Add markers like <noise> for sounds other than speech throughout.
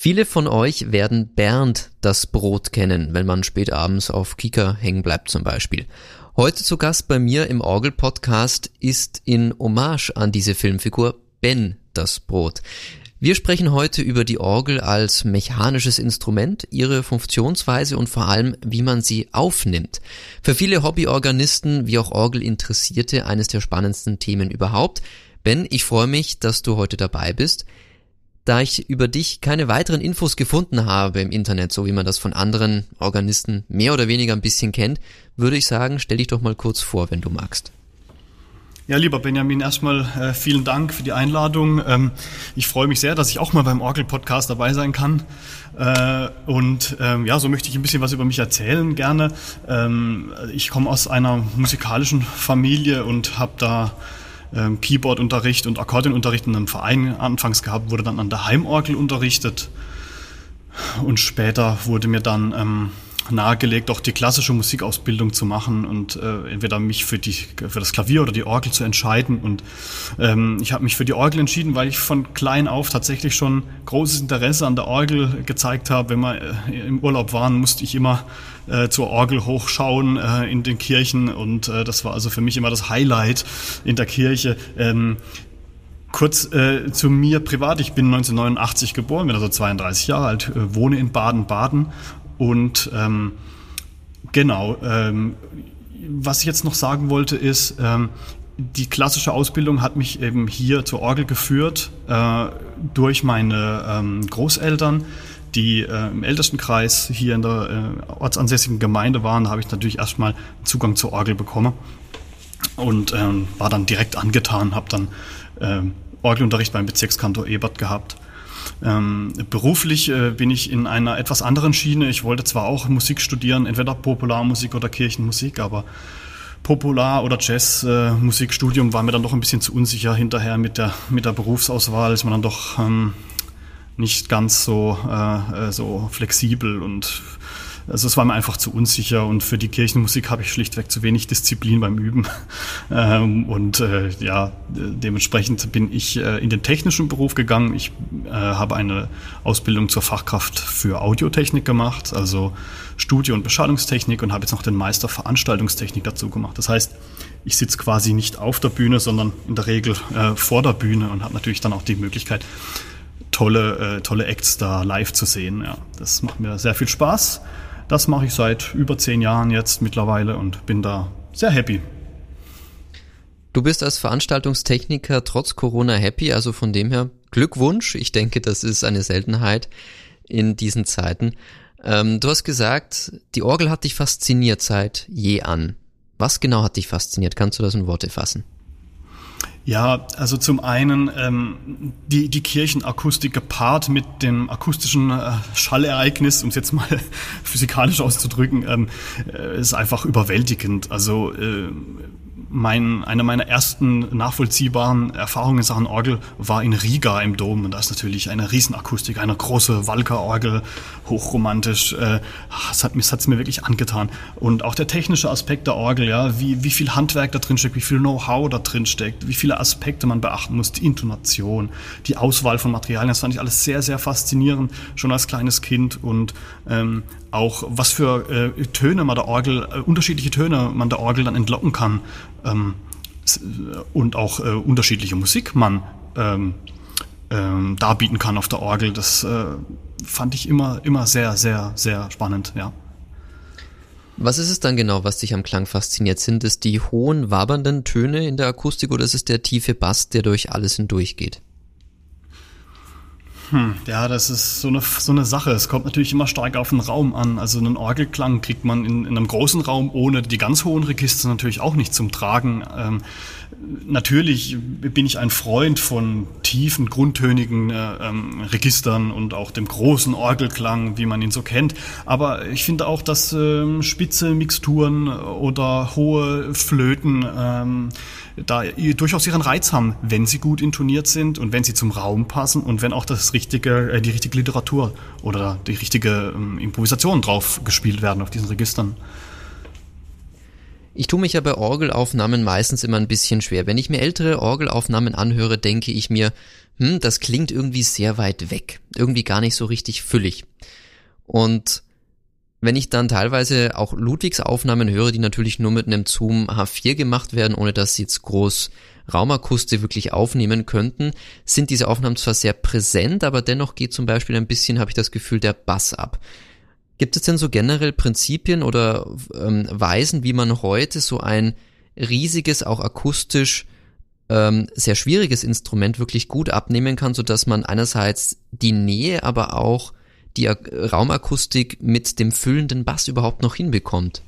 Viele von euch werden Bernd das Brot kennen, wenn man spät abends auf Kika hängen bleibt zum Beispiel. Heute zu Gast bei mir im Orgel-Podcast ist in Hommage an diese Filmfigur Ben das Brot. Wir sprechen heute über die Orgel als mechanisches Instrument, ihre Funktionsweise und vor allem, wie man sie aufnimmt. Für viele Hobbyorganisten wie auch Orgelinteressierte eines der spannendsten Themen überhaupt. Ben, ich freue mich, dass du heute dabei bist. Da ich über dich keine weiteren Infos gefunden habe im Internet, so wie man das von anderen Organisten mehr oder weniger ein bisschen kennt, würde ich sagen, stell dich doch mal kurz vor, wenn du magst. Ja, lieber Benjamin, erstmal äh, vielen Dank für die Einladung. Ähm, ich freue mich sehr, dass ich auch mal beim Orgel-Podcast dabei sein kann. Äh, und ähm, ja, so möchte ich ein bisschen was über mich erzählen gerne. Ähm, ich komme aus einer musikalischen Familie und habe da ähm, Keyboard-Unterricht und Akkordeonunterricht in einem Verein anfangs gehabt, wurde dann an der Heimorgel unterrichtet. Und später wurde mir dann ähm, nahegelegt, auch die klassische Musikausbildung zu machen und äh, entweder mich für, die, für das Klavier oder die Orgel zu entscheiden. Und ähm, ich habe mich für die Orgel entschieden, weil ich von klein auf tatsächlich schon großes Interesse an der Orgel gezeigt habe. Wenn wir äh, im Urlaub waren, musste ich immer äh, zur Orgel hochschauen äh, in den Kirchen und äh, das war also für mich immer das Highlight in der Kirche. Ähm, Kurz äh, zu mir privat. Ich bin 1989 geboren, bin also 32 Jahre alt, äh, wohne in Baden-Baden und ähm, genau, ähm, was ich jetzt noch sagen wollte ist, ähm, die klassische Ausbildung hat mich eben hier zur Orgel geführt äh, durch meine ähm, Großeltern, die äh, im Ältestenkreis hier in der äh, ortsansässigen Gemeinde waren. Habe ich natürlich erstmal Zugang zur Orgel bekommen und ähm, war dann direkt angetan, habe dann ähm, Orgelunterricht beim Bezirkskantor Ebert gehabt ähm, beruflich äh, bin ich in einer etwas anderen Schiene. Ich wollte zwar auch Musik studieren, entweder Popularmusik oder Kirchenmusik, aber Popular- oder Jazzmusikstudium äh, war mir dann doch ein bisschen zu unsicher hinterher mit der, mit der Berufsauswahl. Ist man dann doch ähm, nicht ganz so, äh, äh so flexibel und also es war mir einfach zu unsicher und für die Kirchenmusik habe ich schlichtweg zu wenig Disziplin beim Üben. <laughs> Ähm, und äh, ja, dementsprechend bin ich äh, in den technischen Beruf gegangen. Ich äh, habe eine Ausbildung zur Fachkraft für Audiotechnik gemacht, also Studio- und Beschallungstechnik und habe jetzt noch den Meister Veranstaltungstechnik dazu gemacht. Das heißt, ich sitze quasi nicht auf der Bühne, sondern in der Regel äh, vor der Bühne und habe natürlich dann auch die Möglichkeit, tolle, äh, tolle Acts da live zu sehen. Ja, das macht mir sehr viel Spaß. Das mache ich seit über zehn Jahren jetzt mittlerweile und bin da sehr happy. Du bist als Veranstaltungstechniker trotz Corona happy, also von dem her Glückwunsch. Ich denke, das ist eine Seltenheit in diesen Zeiten. Ähm, du hast gesagt, die Orgel hat dich fasziniert seit je an. Was genau hat dich fasziniert? Kannst du das in Worte fassen? Ja, also zum einen ähm, die, die Kirchenakustik gepaart mit dem akustischen äh, Schallereignis, um es jetzt mal <laughs> physikalisch auszudrücken, ähm, äh, ist einfach überwältigend. Also äh, mein, eine meiner ersten nachvollziehbaren Erfahrungen in Sachen Orgel war in Riga im Dom. Und da ist natürlich eine Riesenakustik, eine große Walker-Orgel, hochromantisch. Äh, das hat es mir wirklich angetan. Und auch der technische Aspekt der Orgel, ja, wie, wie viel Handwerk da drin steckt, wie viel Know-how da drin steckt, wie viele Aspekte man beachten muss, die Intonation, die Auswahl von Materialien, das fand ich alles sehr, sehr faszinierend, schon als kleines Kind. Und ähm, auch was für äh, Töne man der Orgel, äh, unterschiedliche Töne man der Orgel dann entlocken kann ähm, und auch äh, unterschiedliche Musik man ähm, ähm, darbieten kann auf der Orgel. Das äh, fand ich immer, immer sehr, sehr, sehr spannend, ja. Was ist es dann genau, was dich am Klang fasziniert? Sind es die hohen, wabernden Töne in der Akustik oder ist es der tiefe Bass, der durch alles hindurchgeht? Hm, ja, das ist so eine, so eine Sache. Es kommt natürlich immer stark auf den Raum an. Also einen Orgelklang kriegt man in, in einem großen Raum ohne die ganz hohen Register natürlich auch nicht zum Tragen. Ähm, natürlich bin ich ein Freund von tiefen, grundtönigen äh, ähm, Registern und auch dem großen Orgelklang, wie man ihn so kennt. Aber ich finde auch, dass ähm, spitze Mixturen oder hohe Flöten ähm, da durchaus ihren Reiz haben, wenn sie gut intoniert sind und wenn sie zum Raum passen und wenn auch das richtige, äh, die richtige Literatur oder die richtige ähm, Improvisation drauf gespielt werden auf diesen Registern. Ich tue mich ja bei Orgelaufnahmen meistens immer ein bisschen schwer. Wenn ich mir ältere Orgelaufnahmen anhöre, denke ich mir, hm, das klingt irgendwie sehr weit weg. Irgendwie gar nicht so richtig füllig. Und wenn ich dann teilweise auch Ludwigs Aufnahmen höre, die natürlich nur mit einem Zoom H4 gemacht werden, ohne dass sie jetzt groß Raumakustik wirklich aufnehmen könnten, sind diese Aufnahmen zwar sehr präsent, aber dennoch geht zum Beispiel ein bisschen, habe ich das Gefühl, der Bass ab. Gibt es denn so generell Prinzipien oder ähm, Weisen, wie man heute so ein riesiges, auch akustisch ähm, sehr schwieriges Instrument wirklich gut abnehmen kann, so dass man einerseits die Nähe, aber auch die Raumakustik mit dem füllenden Bass überhaupt noch hinbekommt.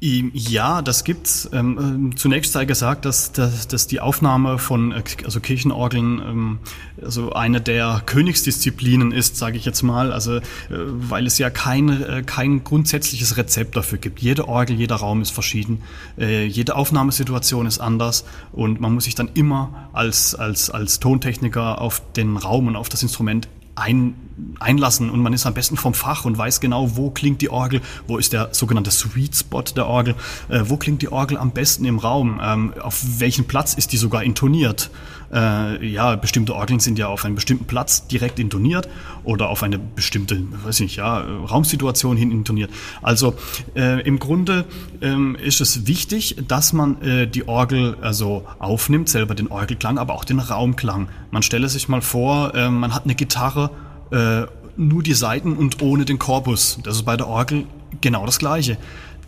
Ja, das gibt's. Ähm, ähm, zunächst sei gesagt, dass, dass, dass die Aufnahme von äh, also Kirchenorgeln ähm, also eine der Königsdisziplinen ist, sage ich jetzt mal. Also äh, weil es ja kein, äh, kein grundsätzliches Rezept dafür gibt. Jede Orgel, jeder Raum ist verschieden, jede Aufnahmesituation ist anders und man muss sich dann immer als als als Tontechniker auf den Raum und auf das Instrument ein, einlassen und man ist am besten vom Fach und weiß genau, wo klingt die Orgel, wo ist der sogenannte Sweet Spot der Orgel, äh, wo klingt die Orgel am besten im Raum, ähm, auf welchen Platz ist die sogar intoniert. Äh, ja, bestimmte Orgeln sind ja auf einen bestimmten Platz direkt intoniert oder auf eine bestimmte, weiß nicht, ja, Raumsituation hin intoniert. Also äh, im Grunde ähm, ist es wichtig, dass man äh, die Orgel also aufnimmt, selber den Orgelklang, aber auch den Raumklang. Man stelle sich mal vor, äh, man hat eine Gitarre äh, nur die Saiten und ohne den Korpus. Das ist bei der Orgel genau das Gleiche.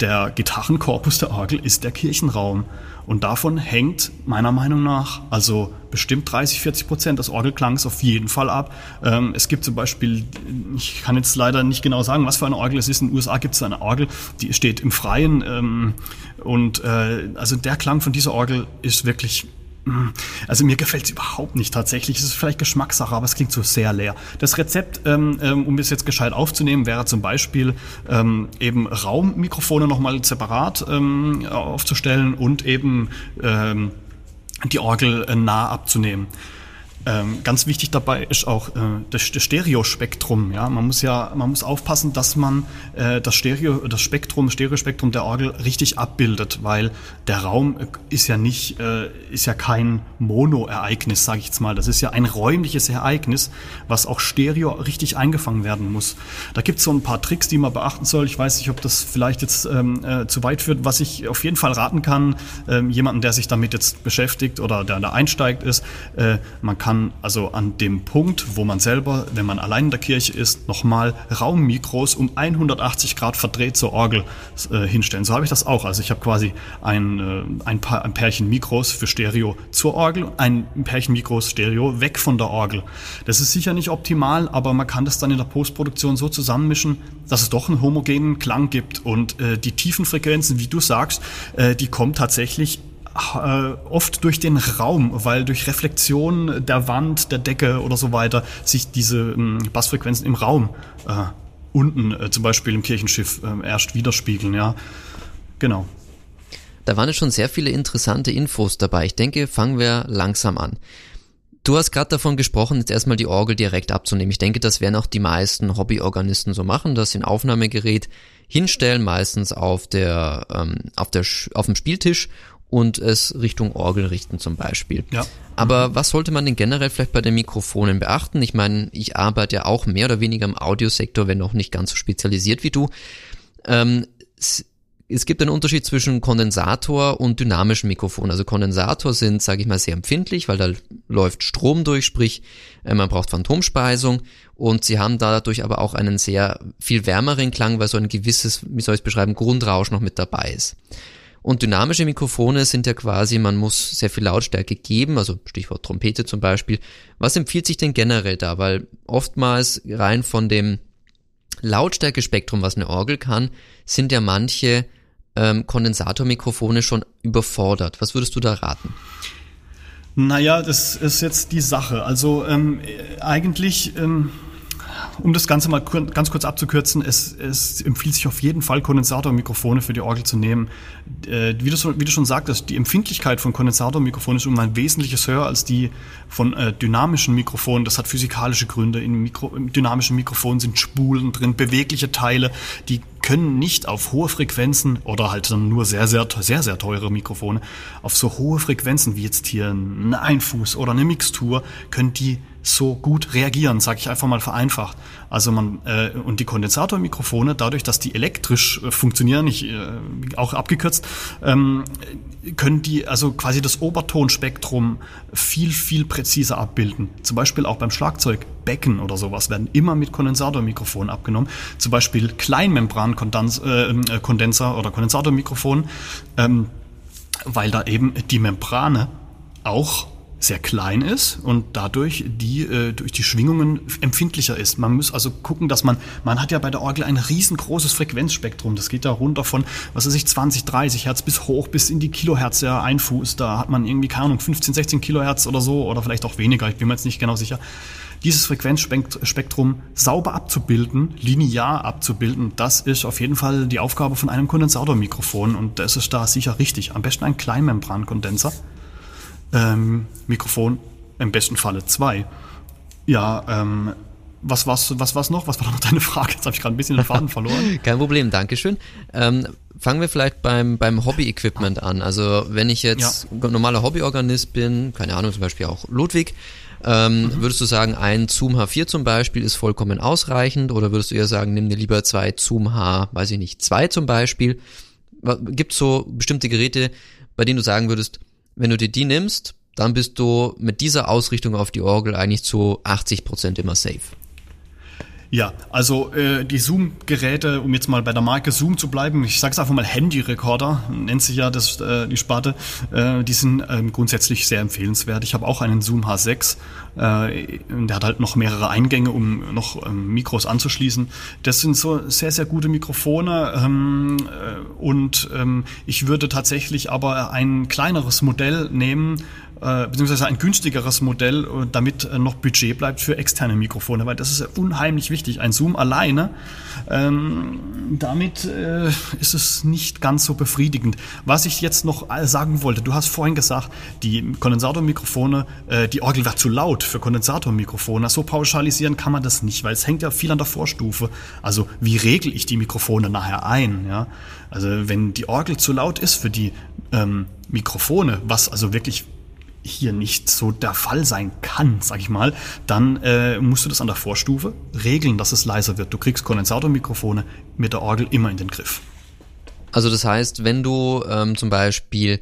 Der Gitarrenkorpus der Orgel ist der Kirchenraum. Und davon hängt meiner Meinung nach also bestimmt 30, 40 Prozent des Orgelklangs auf jeden Fall ab. Ähm, es gibt zum Beispiel, ich kann jetzt leider nicht genau sagen, was für eine Orgel es ist. In den USA gibt es eine Orgel, die steht im Freien. Ähm, und äh, also der Klang von dieser Orgel ist wirklich. Also mir gefällt es überhaupt nicht tatsächlich. Es ist vielleicht Geschmackssache, aber es klingt so sehr leer. Das Rezept, ähm, ähm, um es jetzt gescheit aufzunehmen, wäre zum Beispiel ähm, eben Raummikrofone nochmal separat ähm, aufzustellen und eben ähm, die Orgel äh, nah abzunehmen. Ähm, ganz wichtig dabei ist auch äh, das, das Stereospektrum. Ja, man muss ja, man muss aufpassen, dass man äh, das Stereo, das Spektrum, Stereospektrum der Orgel richtig abbildet, weil der Raum ist ja nicht, äh, ist ja kein Mono-Ereignis, sage ich jetzt mal. Das ist ja ein räumliches Ereignis, was auch Stereo richtig eingefangen werden muss. Da gibt es so ein paar Tricks, die man beachten soll. Ich weiß nicht, ob das vielleicht jetzt ähm, äh, zu weit führt. Was ich auf jeden Fall raten kann, ähm, jemanden, der sich damit jetzt beschäftigt oder der da einsteigt, ist, äh, man kann kann also an dem Punkt, wo man selber, wenn man allein in der Kirche ist, nochmal Raummikros um 180 Grad verdreht zur Orgel äh, hinstellen. So habe ich das auch. Also ich habe quasi ein, äh, ein, paar, ein Pärchen Mikros für Stereo zur Orgel, ein Pärchen Mikros Stereo weg von der Orgel. Das ist sicher nicht optimal, aber man kann das dann in der Postproduktion so zusammenmischen, dass es doch einen homogenen Klang gibt. Und äh, die tiefen Frequenzen, wie du sagst, äh, die kommen tatsächlich oft durch den Raum, weil durch Reflexion der Wand, der Decke oder so weiter sich diese ähm, Bassfrequenzen im Raum äh, unten, äh, zum Beispiel im Kirchenschiff, äh, erst widerspiegeln. Ja, genau. Da waren jetzt schon sehr viele interessante Infos dabei. Ich denke, fangen wir langsam an. Du hast gerade davon gesprochen, jetzt erstmal die Orgel direkt abzunehmen. Ich denke, das werden auch die meisten Hobbyorganisten so machen, dass sie ein Aufnahmegerät hinstellen, meistens auf der, ähm, auf der, auf dem Spieltisch und es Richtung Orgel richten zum Beispiel. Ja. Aber was sollte man denn generell vielleicht bei den Mikrofonen beachten? Ich meine, ich arbeite ja auch mehr oder weniger im Audiosektor, wenn auch nicht ganz so spezialisiert wie du. Ähm, es gibt einen Unterschied zwischen Kondensator und dynamischen Mikrofon. Also Kondensator sind, sage ich mal, sehr empfindlich, weil da läuft Strom durch, sprich äh, man braucht Phantomspeisung und sie haben dadurch aber auch einen sehr viel wärmeren Klang, weil so ein gewisses, wie soll ich es beschreiben, Grundrausch noch mit dabei ist. Und dynamische Mikrofone sind ja quasi, man muss sehr viel Lautstärke geben, also Stichwort Trompete zum Beispiel. Was empfiehlt sich denn generell da? Weil oftmals rein von dem Lautstärkespektrum, was eine Orgel kann, sind ja manche ähm, Kondensatormikrofone schon überfordert. Was würdest du da raten? Naja, das ist jetzt die Sache. Also ähm, eigentlich ähm, um das Ganze mal ganz kurz abzukürzen, es, es empfiehlt sich auf jeden Fall, Kondensatormikrofone für die Orgel zu nehmen. Äh, wie, du, wie du schon sagtest, die Empfindlichkeit von Kondensatormikrofonen ist um ein wesentliches höher als die von äh, dynamischen Mikrofonen. Das hat physikalische Gründe. In Mikro, dynamischen Mikrofon sind Spulen drin, bewegliche Teile, die können nicht auf hohe Frequenzen oder halt dann nur sehr, sehr, sehr, sehr teure Mikrofone, auf so hohe Frequenzen wie jetzt hier ein Einfuß oder eine Mixtur, können die so gut reagieren, sage ich einfach mal vereinfacht. Also man äh, und die Kondensatormikrofone, dadurch, dass die elektrisch äh, funktionieren, ich, äh, auch abgekürzt, ähm, können die also quasi das Obertonspektrum viel viel präziser abbilden. Zum Beispiel auch beim Schlagzeug Becken oder sowas werden immer mit Kondensatormikrofonen abgenommen. Zum Beispiel Kleinmembrankondenser äh, oder Kondensatormikrofon, ähm, weil da eben die Membrane auch sehr klein ist und dadurch die äh, durch die Schwingungen empfindlicher ist. Man muss also gucken, dass man man hat ja bei der Orgel ein riesengroßes Frequenzspektrum. Das geht da runter von was weiß ich 20, 30 Hertz bis hoch bis in die Kilohertz der Einfuß. Da hat man irgendwie keine Ahnung 15, 16 Kilohertz oder so oder vielleicht auch weniger. Ich bin mir jetzt nicht genau sicher. Dieses Frequenzspektrum sauber abzubilden, linear abzubilden, das ist auf jeden Fall die Aufgabe von einem Kondensatormikrofon und das ist da sicher richtig. Am besten ein Kleinmembrankondenser ähm, Mikrofon, im besten Falle zwei. Ja, ähm, was war's, was war's noch? Was war noch deine Frage? Jetzt habe ich gerade ein bisschen den Faden verloren. <laughs> Kein Problem, Dankeschön. Ähm, fangen wir vielleicht beim, beim Hobby-Equipment an. Also wenn ich jetzt ja. normaler Hobbyorganist bin, keine Ahnung, zum Beispiel auch Ludwig, ähm, mhm. würdest du sagen, ein Zoom H4 zum Beispiel ist vollkommen ausreichend oder würdest du eher sagen, nimm dir lieber zwei Zoom H, weiß ich nicht, zwei zum Beispiel? Gibt es so bestimmte Geräte, bei denen du sagen würdest, wenn du dir die nimmst, dann bist du mit dieser Ausrichtung auf die Orgel eigentlich zu 80 Prozent immer safe. Ja, also äh, die Zoom-Geräte, um jetzt mal bei der Marke Zoom zu bleiben, ich sage es einfach mal Handy-Recorder, nennt sich ja das, äh, die Sparte, äh, die sind ähm, grundsätzlich sehr empfehlenswert. Ich habe auch einen Zoom H6, äh, der hat halt noch mehrere Eingänge, um noch ähm, Mikros anzuschließen. Das sind so sehr, sehr gute Mikrofone ähm, äh, und ähm, ich würde tatsächlich aber ein kleineres Modell nehmen, äh, beziehungsweise ein günstigeres Modell, äh, damit äh, noch Budget bleibt für externe Mikrofone, weil das ist unheimlich wichtig. Ein Zoom alleine, ähm, damit äh, ist es nicht ganz so befriedigend. Was ich jetzt noch sagen wollte, du hast vorhin gesagt, die Kondensatormikrofone, äh, die Orgel wird zu laut für Kondensatormikrofone. So pauschalisieren kann man das nicht, weil es hängt ja viel an der Vorstufe. Also wie regle ich die Mikrofone nachher ein? Ja? Also wenn die Orgel zu laut ist für die ähm, Mikrofone, was also wirklich hier nicht so der Fall sein kann, sag ich mal, dann äh, musst du das an der Vorstufe regeln, dass es leiser wird. Du kriegst Kondensatormikrofone mit der Orgel immer in den Griff. Also das heißt, wenn du ähm, zum Beispiel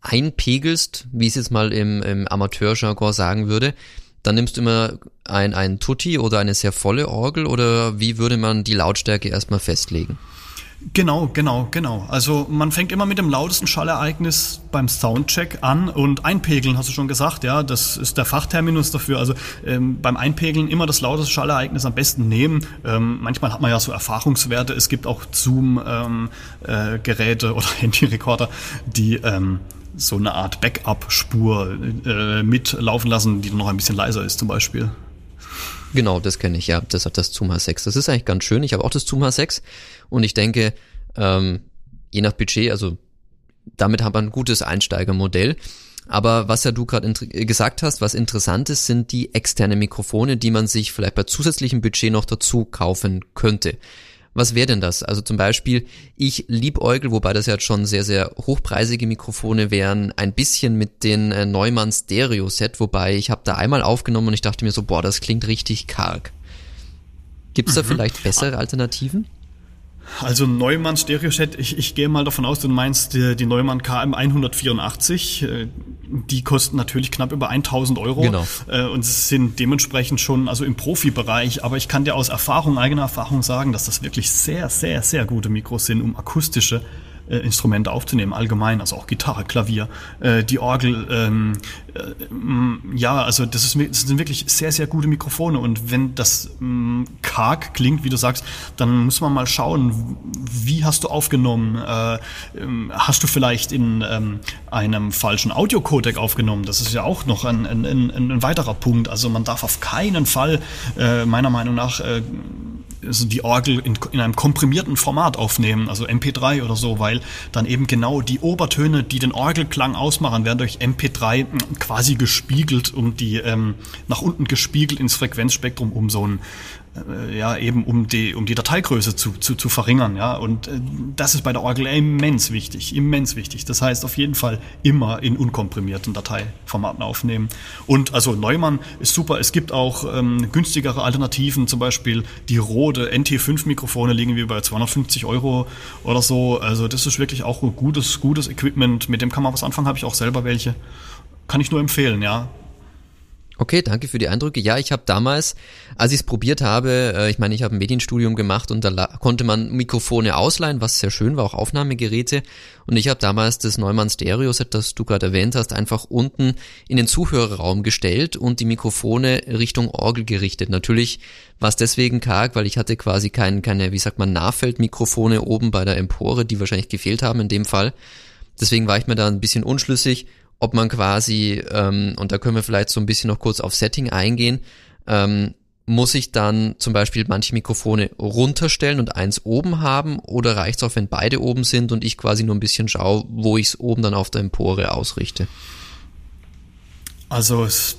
einpegelst, wie es jetzt mal im, im Amateurjargon sagen würde, dann nimmst du immer ein, ein Tutti oder eine sehr volle Orgel oder wie würde man die Lautstärke erstmal festlegen? Genau, genau, genau. Also man fängt immer mit dem lautesten Schallereignis beim Soundcheck an und einpegeln, hast du schon gesagt, ja, das ist der Fachterminus dafür. Also ähm, beim Einpegeln immer das lauteste Schallereignis am besten nehmen. Ähm, manchmal hat man ja so Erfahrungswerte. Es gibt auch Zoom-Geräte ähm, äh, oder <laughs> Handyrekorder, die ähm, so eine Art Backup-Spur äh, mitlaufen lassen, die noch ein bisschen leiser ist zum Beispiel. Genau, das kenne ich, ja. Das hat das Zoom H6. Das ist eigentlich ganz schön. Ich habe auch das Zoom H6 und ich denke, ähm, je nach Budget, also damit haben wir ein gutes Einsteigermodell. Aber was ja du gerade gesagt hast, was interessant ist, sind die externen Mikrofone, die man sich vielleicht bei zusätzlichem Budget noch dazu kaufen könnte. Was wäre denn das? Also zum Beispiel, ich liebäugel, wobei das ja jetzt schon sehr, sehr hochpreisige Mikrofone wären, ein bisschen mit den äh, Neumann Stereo Set, wobei ich habe da einmal aufgenommen und ich dachte mir so, boah, das klingt richtig karg. Gibt es da mhm. vielleicht bessere Alternativen? Also Neumann Stereo-Set, ich, ich gehe mal davon aus, du meinst die, die Neumann KM 184. Äh, die kosten natürlich knapp über 1000 Euro genau. Äh, und sind dementsprechend schon also im Profibereich. Aber ich kann dir aus Erfahrung, eigener Erfahrung sagen, dass das wirklich sehr, sehr, sehr gute Mikros sind, um akustische äh, Instrumente aufzunehmen, allgemein, also auch Gitarre, Klavier, äh, die Orgel. Ähm, äh, ja, also das, ist, das sind wirklich sehr, sehr gute Mikrofone und wenn das ähm, karg klingt, wie du sagst, dann muss man mal schauen, wie hast du aufgenommen? Äh, ähm, hast du vielleicht in ähm, einem falschen Audiocodec aufgenommen? Das ist ja auch noch ein, ein, ein, ein weiterer Punkt. Also man darf auf keinen Fall, äh, meiner Meinung nach, äh, also die Orgel in, in einem komprimierten Format aufnehmen, also MP3 oder so, weil dann eben genau die Obertöne, die den Orgelklang ausmachen, werden durch MP3 quasi gespiegelt und die ähm, nach unten gespiegelt ins Frequenzspektrum um so ein äh, ja, eben um die, um die Dateigröße zu, zu, zu verringern, ja. Und äh, das ist bei der Orgel immens wichtig, immens wichtig. Das heißt, auf jeden Fall immer in unkomprimierten Dateiformaten aufnehmen. Und also Neumann ist super. Es gibt auch ähm, günstigere Alternativen, zum Beispiel die Rode NT5-Mikrofone liegen wir bei 250 Euro oder so. Also das ist wirklich auch ein gutes, gutes Equipment. Mit dem kann man was anfangen, habe ich auch selber welche. Kann ich nur empfehlen, ja. Okay, danke für die Eindrücke. Ja, ich habe damals, als ich es probiert habe, äh, ich meine, ich habe ein Medienstudium gemacht und da konnte man Mikrofone ausleihen, was sehr schön war, auch Aufnahmegeräte. Und ich habe damals das Neumann Stereo Set, das du gerade erwähnt hast, einfach unten in den Zuhörerraum gestellt und die Mikrofone Richtung Orgel gerichtet. Natürlich war es deswegen karg, weil ich hatte quasi kein, keine, wie sagt man, Nahfeldmikrofone oben bei der Empore, die wahrscheinlich gefehlt haben in dem Fall. Deswegen war ich mir da ein bisschen unschlüssig ob man quasi, ähm, und da können wir vielleicht so ein bisschen noch kurz auf Setting eingehen, ähm, muss ich dann zum Beispiel manche Mikrofone runterstellen und eins oben haben oder reicht es auch, wenn beide oben sind und ich quasi nur ein bisschen schaue, wo ich es oben dann auf der Empore ausrichte? Also es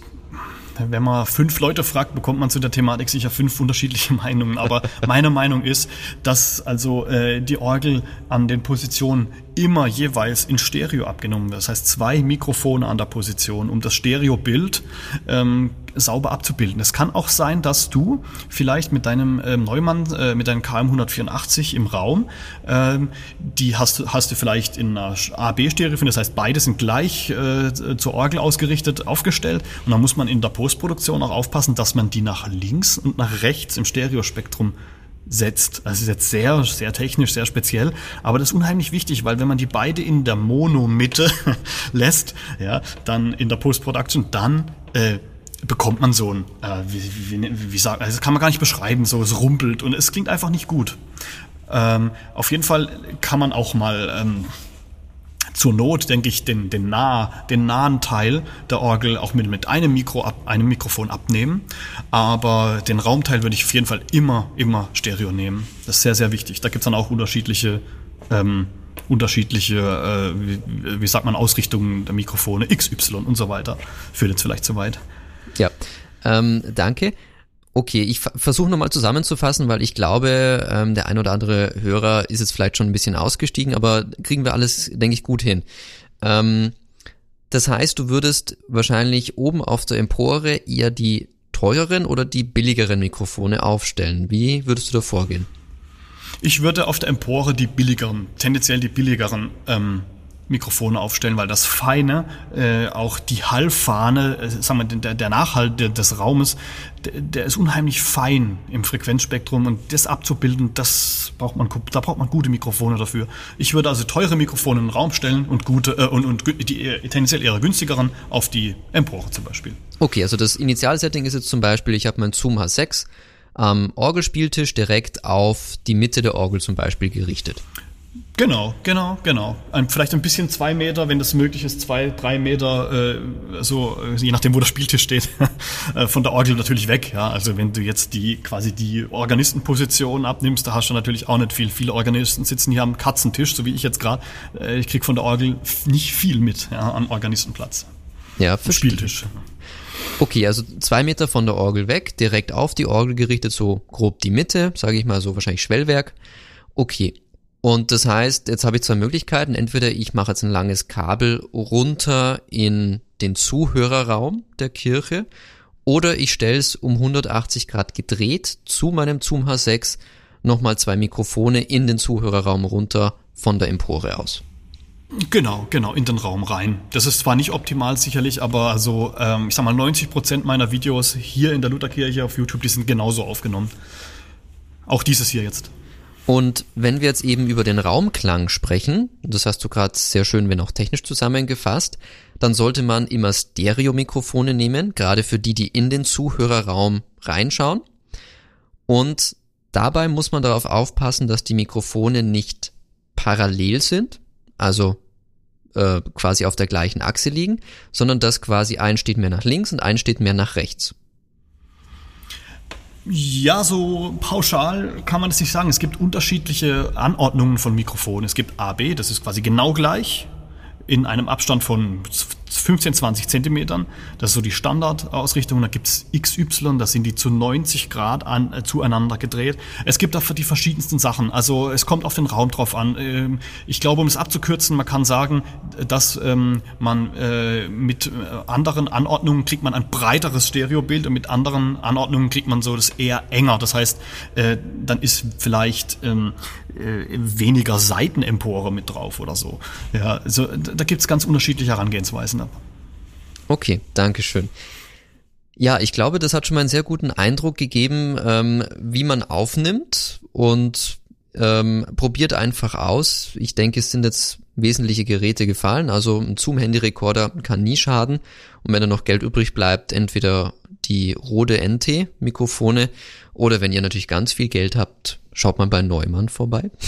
wenn man fünf Leute fragt, bekommt man zu der Thematik sicher fünf unterschiedliche <laughs> Meinungen. Aber meine Meinung ist, dass also äh, die Orgel an den Positionen immer jeweils in Stereo abgenommen wird. Das heißt zwei Mikrofone an der Position, um das Stereobild ähm, sauber abzubilden. Es kann auch sein, dass du vielleicht mit deinem ähm, Neumann, äh, mit deinem KM 184 im Raum, ähm, die hast, hast du vielleicht in einer A-B-Stereo, das heißt beide sind gleich äh, zur Orgel ausgerichtet, aufgestellt und dann muss man in der Postproduktion auch aufpassen, dass man die nach links und nach rechts im Stereospektrum setzt. Das ist jetzt sehr, sehr technisch, sehr speziell, aber das ist unheimlich wichtig, weil wenn man die beide in der Mono-Mitte <laughs> lässt, ja, dann in der Post-Production, dann äh, bekommt man so ein, äh, wie, wie, wie, sagt, also das kann man gar nicht beschreiben, so es rumpelt und es klingt einfach nicht gut. Ähm, auf jeden Fall kann man auch mal ähm, zur Not, denke ich, den, den, nah, den nahen Teil der Orgel auch mit, mit einem, Mikro ab, einem Mikrofon abnehmen. Aber den Raumteil würde ich auf jeden Fall immer, immer Stereo nehmen. Das ist sehr, sehr wichtig. Da gibt es dann auch unterschiedliche, ähm, unterschiedliche, äh, wie, wie sagt man, Ausrichtungen der Mikrofone, XY und so weiter. Führt jetzt vielleicht zu weit. Ja, ähm, danke. Okay, ich versuche nochmal zusammenzufassen, weil ich glaube, ähm, der ein oder andere Hörer ist jetzt vielleicht schon ein bisschen ausgestiegen, aber kriegen wir alles, denke ich, gut hin. Ähm, das heißt, du würdest wahrscheinlich oben auf der Empore eher die teureren oder die billigeren Mikrofone aufstellen. Wie würdest du da vorgehen? Ich würde auf der Empore die billigeren, tendenziell die billigeren ähm, Mikrofone aufstellen, weil das Feine, äh, auch die Hallfahne, äh, sagen wir, der, der Nachhalt des Raumes, der, der ist unheimlich fein im Frequenzspektrum und das abzubilden, das braucht man, da braucht man gute Mikrofone dafür. Ich würde also teure Mikrofone in den Raum stellen und gute äh, und, und die äh, tendenziell eher günstigeren auf die Empore zum Beispiel. Okay, also das Initialsetting ist jetzt zum Beispiel, ich habe meinen Zoom H6 am Orgelspieltisch direkt auf die Mitte der Orgel zum Beispiel gerichtet. Genau, genau, genau. Ein, vielleicht ein bisschen zwei Meter, wenn das möglich ist, zwei, drei Meter, äh, so äh, je nachdem, wo der Spieltisch steht, <laughs> äh, von der Orgel natürlich weg. Ja, also wenn du jetzt die quasi die Organistenposition abnimmst, da hast du natürlich auch nicht viel. Viele Organisten sitzen hier am Katzentisch, so wie ich jetzt gerade. Äh, ich krieg von der Orgel nicht viel mit ja, am Organistenplatz. Ja, für Spieltisch. Okay, also zwei Meter von der Orgel weg, direkt auf die Orgel gerichtet, so grob die Mitte, sage ich mal so wahrscheinlich Schwellwerk. Okay, und das heißt, jetzt habe ich zwei Möglichkeiten. Entweder ich mache jetzt ein langes Kabel runter in den Zuhörerraum der Kirche oder ich stelle es um 180 Grad gedreht zu meinem Zoom H6 nochmal zwei Mikrofone in den Zuhörerraum runter von der Empore aus. Genau, genau, in den Raum rein. Das ist zwar nicht optimal sicherlich, aber also ähm, ich sag mal 90 Prozent meiner Videos hier in der Lutherkirche auf YouTube, die sind genauso aufgenommen. Auch dieses hier jetzt. Und wenn wir jetzt eben über den Raumklang sprechen, das hast du gerade sehr schön, wenn auch technisch zusammengefasst, dann sollte man immer Stereomikrofone nehmen, gerade für die, die in den Zuhörerraum reinschauen. Und dabei muss man darauf aufpassen, dass die Mikrofone nicht parallel sind, also äh, quasi auf der gleichen Achse liegen, sondern dass quasi ein steht mehr nach links und ein steht mehr nach rechts. Ja, so pauschal kann man es nicht sagen. Es gibt unterschiedliche Anordnungen von Mikrofonen. Es gibt AB, das ist quasi genau gleich in einem Abstand von 15, 20 Zentimetern. Das ist so die Standardausrichtung. Da gibt's XY, das sind die zu 90 Grad an, äh, zueinander gedreht. Es gibt dafür die verschiedensten Sachen. Also es kommt auf den Raum drauf an. Ähm, ich glaube, um es abzukürzen, man kann sagen, dass ähm, man äh, mit äh, anderen Anordnungen kriegt man ein breiteres Stereobild und mit anderen Anordnungen kriegt man so das eher enger. Das heißt, äh, dann ist vielleicht ähm, äh, weniger Seitenempore mit drauf oder so. Ja, also da gibt's ganz unterschiedliche Herangehensweisen ab. Okay, danke schön. Ja, ich glaube, das hat schon mal einen sehr guten Eindruck gegeben, ähm, wie man aufnimmt und ähm, probiert einfach aus. Ich denke, es sind jetzt wesentliche Geräte gefallen. Also ein Zoom-Handy-Rekorder kann nie schaden. Und wenn da noch Geld übrig bleibt, entweder die Rode NT-Mikrofone oder wenn ihr natürlich ganz viel Geld habt, schaut mal bei Neumann vorbei. <laughs>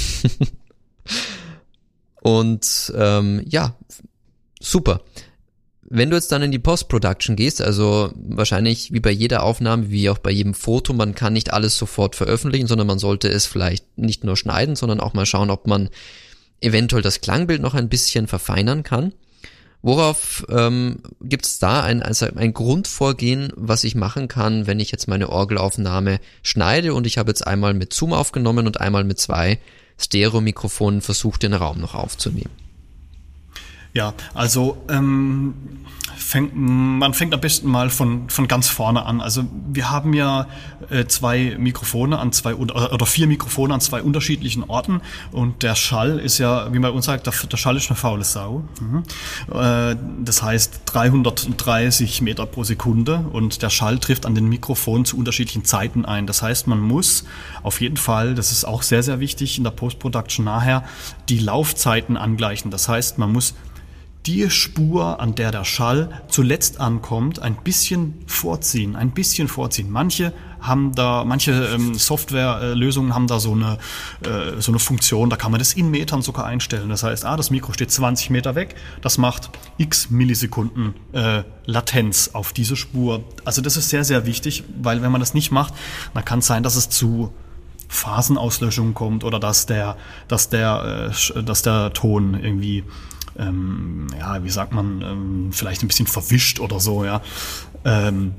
Und ähm, ja, super. Wenn du jetzt dann in die Post-Production gehst, also wahrscheinlich wie bei jeder Aufnahme, wie auch bei jedem Foto, man kann nicht alles sofort veröffentlichen, sondern man sollte es vielleicht nicht nur schneiden, sondern auch mal schauen, ob man eventuell das Klangbild noch ein bisschen verfeinern kann. Worauf ähm, gibt es da ein, also ein Grundvorgehen, was ich machen kann, wenn ich jetzt meine Orgelaufnahme schneide und ich habe jetzt einmal mit Zoom aufgenommen und einmal mit zwei Stereo-Mikrofonen versucht, den Raum noch aufzunehmen? Ja, also ähm, fängt, man fängt am besten mal von, von ganz vorne an. Also wir haben ja äh, zwei Mikrofone an zwei oder, oder vier Mikrofone an zwei unterschiedlichen Orten und der Schall ist ja, wie man uns sagt, der, der Schall ist eine faule Sau. Mhm. Äh, das heißt 330 Meter pro Sekunde und der Schall trifft an den Mikrofonen zu unterschiedlichen Zeiten ein. Das heißt, man muss auf jeden Fall, das ist auch sehr, sehr wichtig in der Post-Production nachher, die Laufzeiten angleichen. Das heißt, man muss die Spur, an der der Schall zuletzt ankommt, ein bisschen vorziehen, ein bisschen vorziehen. Manche haben da, manche ähm, Softwarelösungen haben da so eine, äh, so eine Funktion, da kann man das in Metern sogar einstellen. Das heißt, ah, das Mikro steht 20 Meter weg, das macht x Millisekunden äh, Latenz auf diese Spur. Also das ist sehr, sehr wichtig, weil wenn man das nicht macht, dann kann es sein, dass es zu Phasenauslöschungen kommt oder dass der, dass der, äh, dass der Ton irgendwie ähm, ja, wie sagt man, ähm, vielleicht ein bisschen verwischt oder so, ja. Ähm,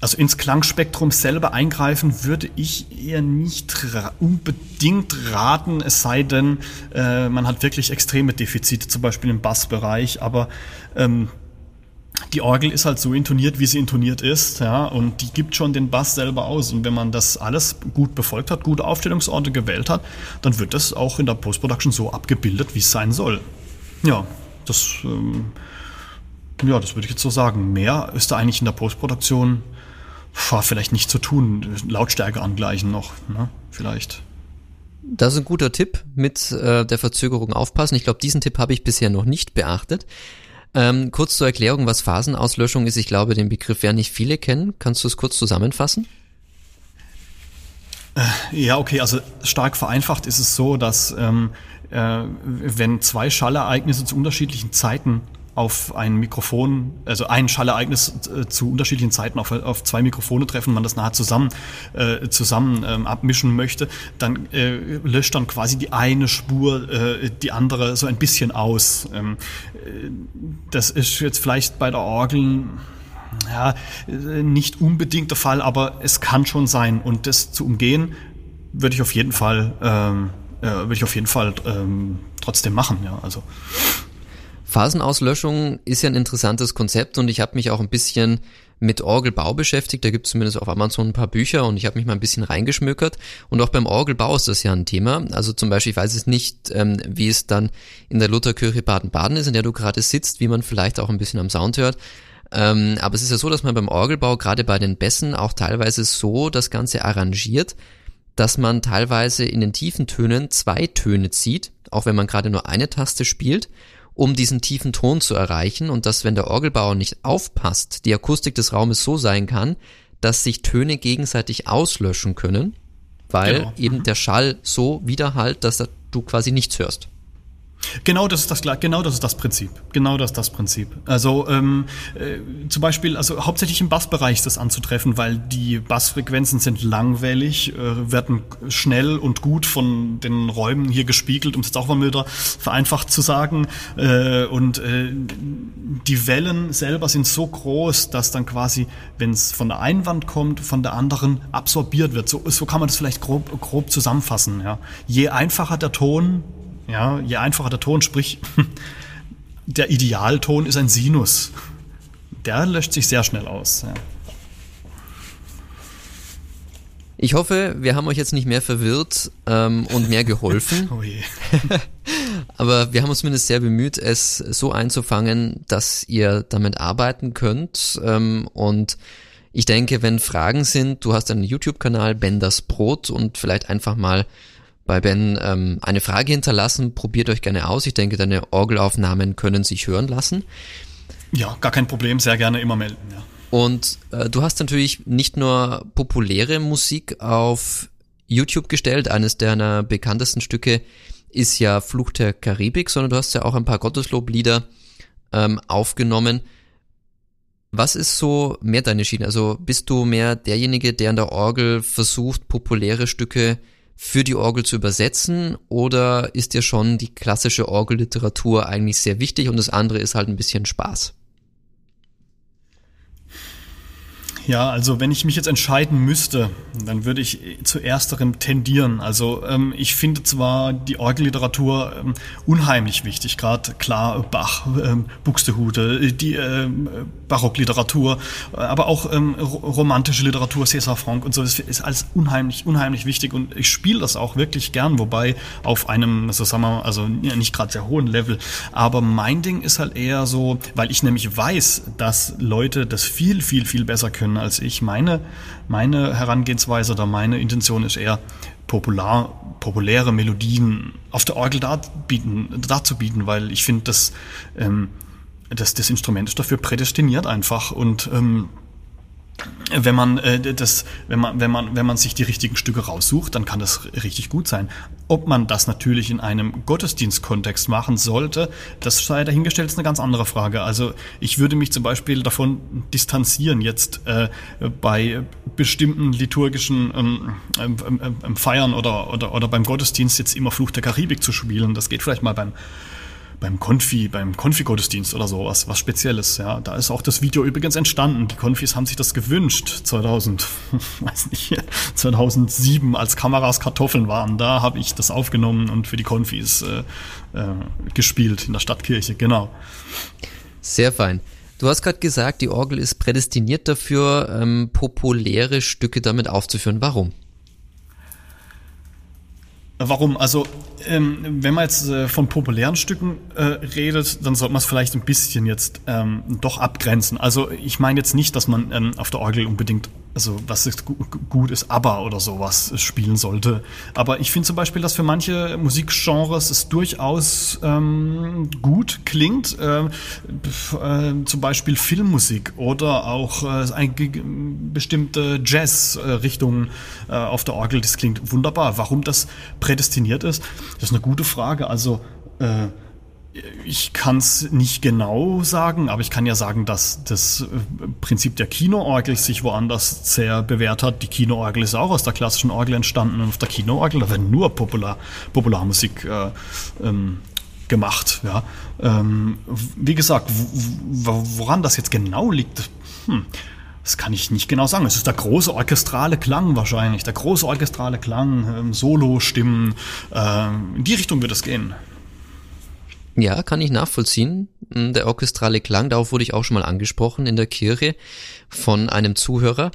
also ins Klangspektrum selber eingreifen würde ich eher nicht ra unbedingt raten, es sei denn, äh, man hat wirklich extreme Defizite, zum Beispiel im Bassbereich, aber ähm, die Orgel ist halt so intoniert, wie sie intoniert ist, ja, und die gibt schon den Bass selber aus. Und wenn man das alles gut befolgt hat, gute Aufstellungsorte gewählt hat, dann wird das auch in der Post-Production so abgebildet, wie es sein soll. Ja, das, ähm, ja, das würde ich jetzt so sagen. Mehr ist da eigentlich in der Postproduktion vielleicht nicht zu tun. Lautstärke angleichen noch, ne? vielleicht. Das ist ein guter Tipp, mit äh, der Verzögerung aufpassen. Ich glaube, diesen Tipp habe ich bisher noch nicht beachtet. Ähm, kurz zur Erklärung, was Phasenauslöschung ist. Ich glaube, den Begriff werden nicht viele kennen. Kannst du es kurz zusammenfassen? Äh, ja, okay, also stark vereinfacht ist es so, dass ähm, äh, wenn zwei Schallereignisse zu unterschiedlichen Zeiten auf ein Mikrofon, also ein Schallereignis äh, zu unterschiedlichen Zeiten auf, auf zwei Mikrofone treffen, man das nachher zusammen, äh, zusammen ähm, abmischen möchte, dann äh, löscht dann quasi die eine Spur äh, die andere so ein bisschen aus. Ähm, äh, das ist jetzt vielleicht bei der Orgel ja, nicht unbedingt der Fall, aber es kann schon sein. Und das zu umgehen, würde ich auf jeden Fall ähm, äh, würde ich auf jeden Fall ähm, trotzdem machen, ja. Also. Phasenauslöschung ist ja ein interessantes Konzept und ich habe mich auch ein bisschen mit Orgelbau beschäftigt. Da gibt es zumindest auf Amazon ein paar Bücher und ich habe mich mal ein bisschen reingeschmökert. Und auch beim Orgelbau ist das ja ein Thema. Also zum Beispiel, ich weiß es nicht, ähm, wie es dann in der Lutherkirche Baden-Baden ist, in der du gerade sitzt, wie man vielleicht auch ein bisschen am Sound hört. Ähm, aber es ist ja so, dass man beim Orgelbau gerade bei den Bässen auch teilweise so das Ganze arrangiert, dass man teilweise in den tiefen Tönen zwei Töne zieht, auch wenn man gerade nur eine Taste spielt, um diesen tiefen Ton zu erreichen und dass, wenn der Orgelbauer nicht aufpasst, die Akustik des Raumes so sein kann, dass sich Töne gegenseitig auslöschen können, weil genau. eben mhm. der Schall so widerhallt, dass du quasi nichts hörst. Genau das ist das genau das ist das Prinzip. Genau das ist das Prinzip. Also ähm, äh, zum Beispiel, also hauptsächlich im Bassbereich ist das anzutreffen, weil die Bassfrequenzen sind langwellig, äh, werden schnell und gut von den Räumen hier gespiegelt, um es jetzt auch mal wieder vereinfacht zu sagen. Äh, und äh, die Wellen selber sind so groß, dass dann quasi, wenn es von der einen Wand kommt, von der anderen absorbiert wird. So, so kann man das vielleicht grob, grob zusammenfassen. Ja. Je einfacher der Ton, ja, je einfacher der Ton, sprich, <laughs> der Idealton ist ein Sinus. Der löscht sich sehr schnell aus. Ja. Ich hoffe, wir haben euch jetzt nicht mehr verwirrt ähm, und mehr geholfen. <laughs> oh je. <laughs> Aber wir haben uns zumindest sehr bemüht, es so einzufangen, dass ihr damit arbeiten könnt. Ähm, und ich denke, wenn Fragen sind, du hast einen YouTube-Kanal, Ben das Brot und vielleicht einfach mal bei Ben ähm, eine Frage hinterlassen. Probiert euch gerne aus. Ich denke, deine Orgelaufnahmen können sich hören lassen. Ja, gar kein Problem. Sehr gerne immer melden. Ja. Und äh, du hast natürlich nicht nur populäre Musik auf YouTube gestellt. Eines deiner bekanntesten Stücke ist ja Fluch der Karibik, sondern du hast ja auch ein paar Gottesloblieder ähm, aufgenommen. Was ist so mehr deine Schiene? Also bist du mehr derjenige, der an der Orgel versucht, populäre Stücke für die Orgel zu übersetzen oder ist dir schon die klassische Orgelliteratur eigentlich sehr wichtig und das andere ist halt ein bisschen Spaß? Ja, also wenn ich mich jetzt entscheiden müsste, dann würde ich zu ersterem tendieren. Also ähm, ich finde zwar die Orgelliteratur ähm, unheimlich wichtig, gerade klar Bach, ähm, Buxtehude, die ähm, Barockliteratur, aber auch ähm, romantische Literatur, César Franck und so, das ist alles unheimlich, unheimlich wichtig und ich spiele das auch wirklich gern, wobei auf einem, also sagen wir mal, also nicht gerade sehr hohen Level, aber mein Ding ist halt eher so, weil ich nämlich weiß, dass Leute das viel, viel, viel besser können können als ich. Meine, meine Herangehensweise oder meine Intention ist eher, popular, populäre Melodien auf der Orgel darbieten, darzubieten, weil ich finde, dass, ähm, dass das Instrument ist dafür prädestiniert einfach und ähm, wenn man äh, das, wenn man, wenn man, wenn man sich die richtigen Stücke raussucht, dann kann das richtig gut sein. Ob man das natürlich in einem Gottesdienstkontext machen sollte, das sei dahingestellt, ist eine ganz andere Frage. Also ich würde mich zum Beispiel davon distanzieren, jetzt äh, bei bestimmten liturgischen ähm, ähm, ähm, ähm Feiern oder, oder, oder beim Gottesdienst jetzt immer Fluch der Karibik zu spielen. Das geht vielleicht mal beim beim Konfi, beim Konfi-Gottesdienst oder so, was, was Spezielles. Ja, da ist auch das Video übrigens entstanden. Die Konfis haben sich das gewünscht, 2000, <laughs> weiß nicht, 2007, als Kameras Kartoffeln waren. Da habe ich das aufgenommen und für die Konfis äh, äh, gespielt in der Stadtkirche, genau. Sehr fein. Du hast gerade gesagt, die Orgel ist prädestiniert dafür, ähm, populäre Stücke damit aufzuführen. Warum? Warum? Also, ähm, wenn man jetzt äh, von populären Stücken äh, redet, dann sollte man es vielleicht ein bisschen jetzt ähm, doch abgrenzen. Also, ich meine jetzt nicht, dass man ähm, auf der Orgel unbedingt also was ist gut ist, ABBA oder sowas spielen sollte. Aber ich finde zum Beispiel, dass für manche Musikgenres es durchaus ähm, gut klingt. Äh, äh, zum Beispiel Filmmusik oder auch äh, bestimmte Jazz-Richtung äh, auf der Orgel. Das klingt wunderbar. Warum das prädestiniert ist, das ist eine gute Frage. Also äh, ich kann es nicht genau sagen, aber ich kann ja sagen, dass das äh, Prinzip der Kinoorgel sich woanders sehr bewährt hat. Die Kinoorgel ist auch aus der klassischen Orgel entstanden und auf der Kinoorgel da wird nur Popular, Popularmusik äh, ähm, gemacht. Ja. Ähm, wie gesagt, woran das jetzt genau liegt, hm, das kann ich nicht genau sagen. Es ist der große orchestrale Klang wahrscheinlich, der große orchestrale Klang, ähm, Solo-Stimmen. Äh, in die Richtung wird es gehen. Ja, kann ich nachvollziehen. Hm, der orchestrale Klang, darauf wurde ich auch schon mal angesprochen in der Kirche von einem Zuhörer.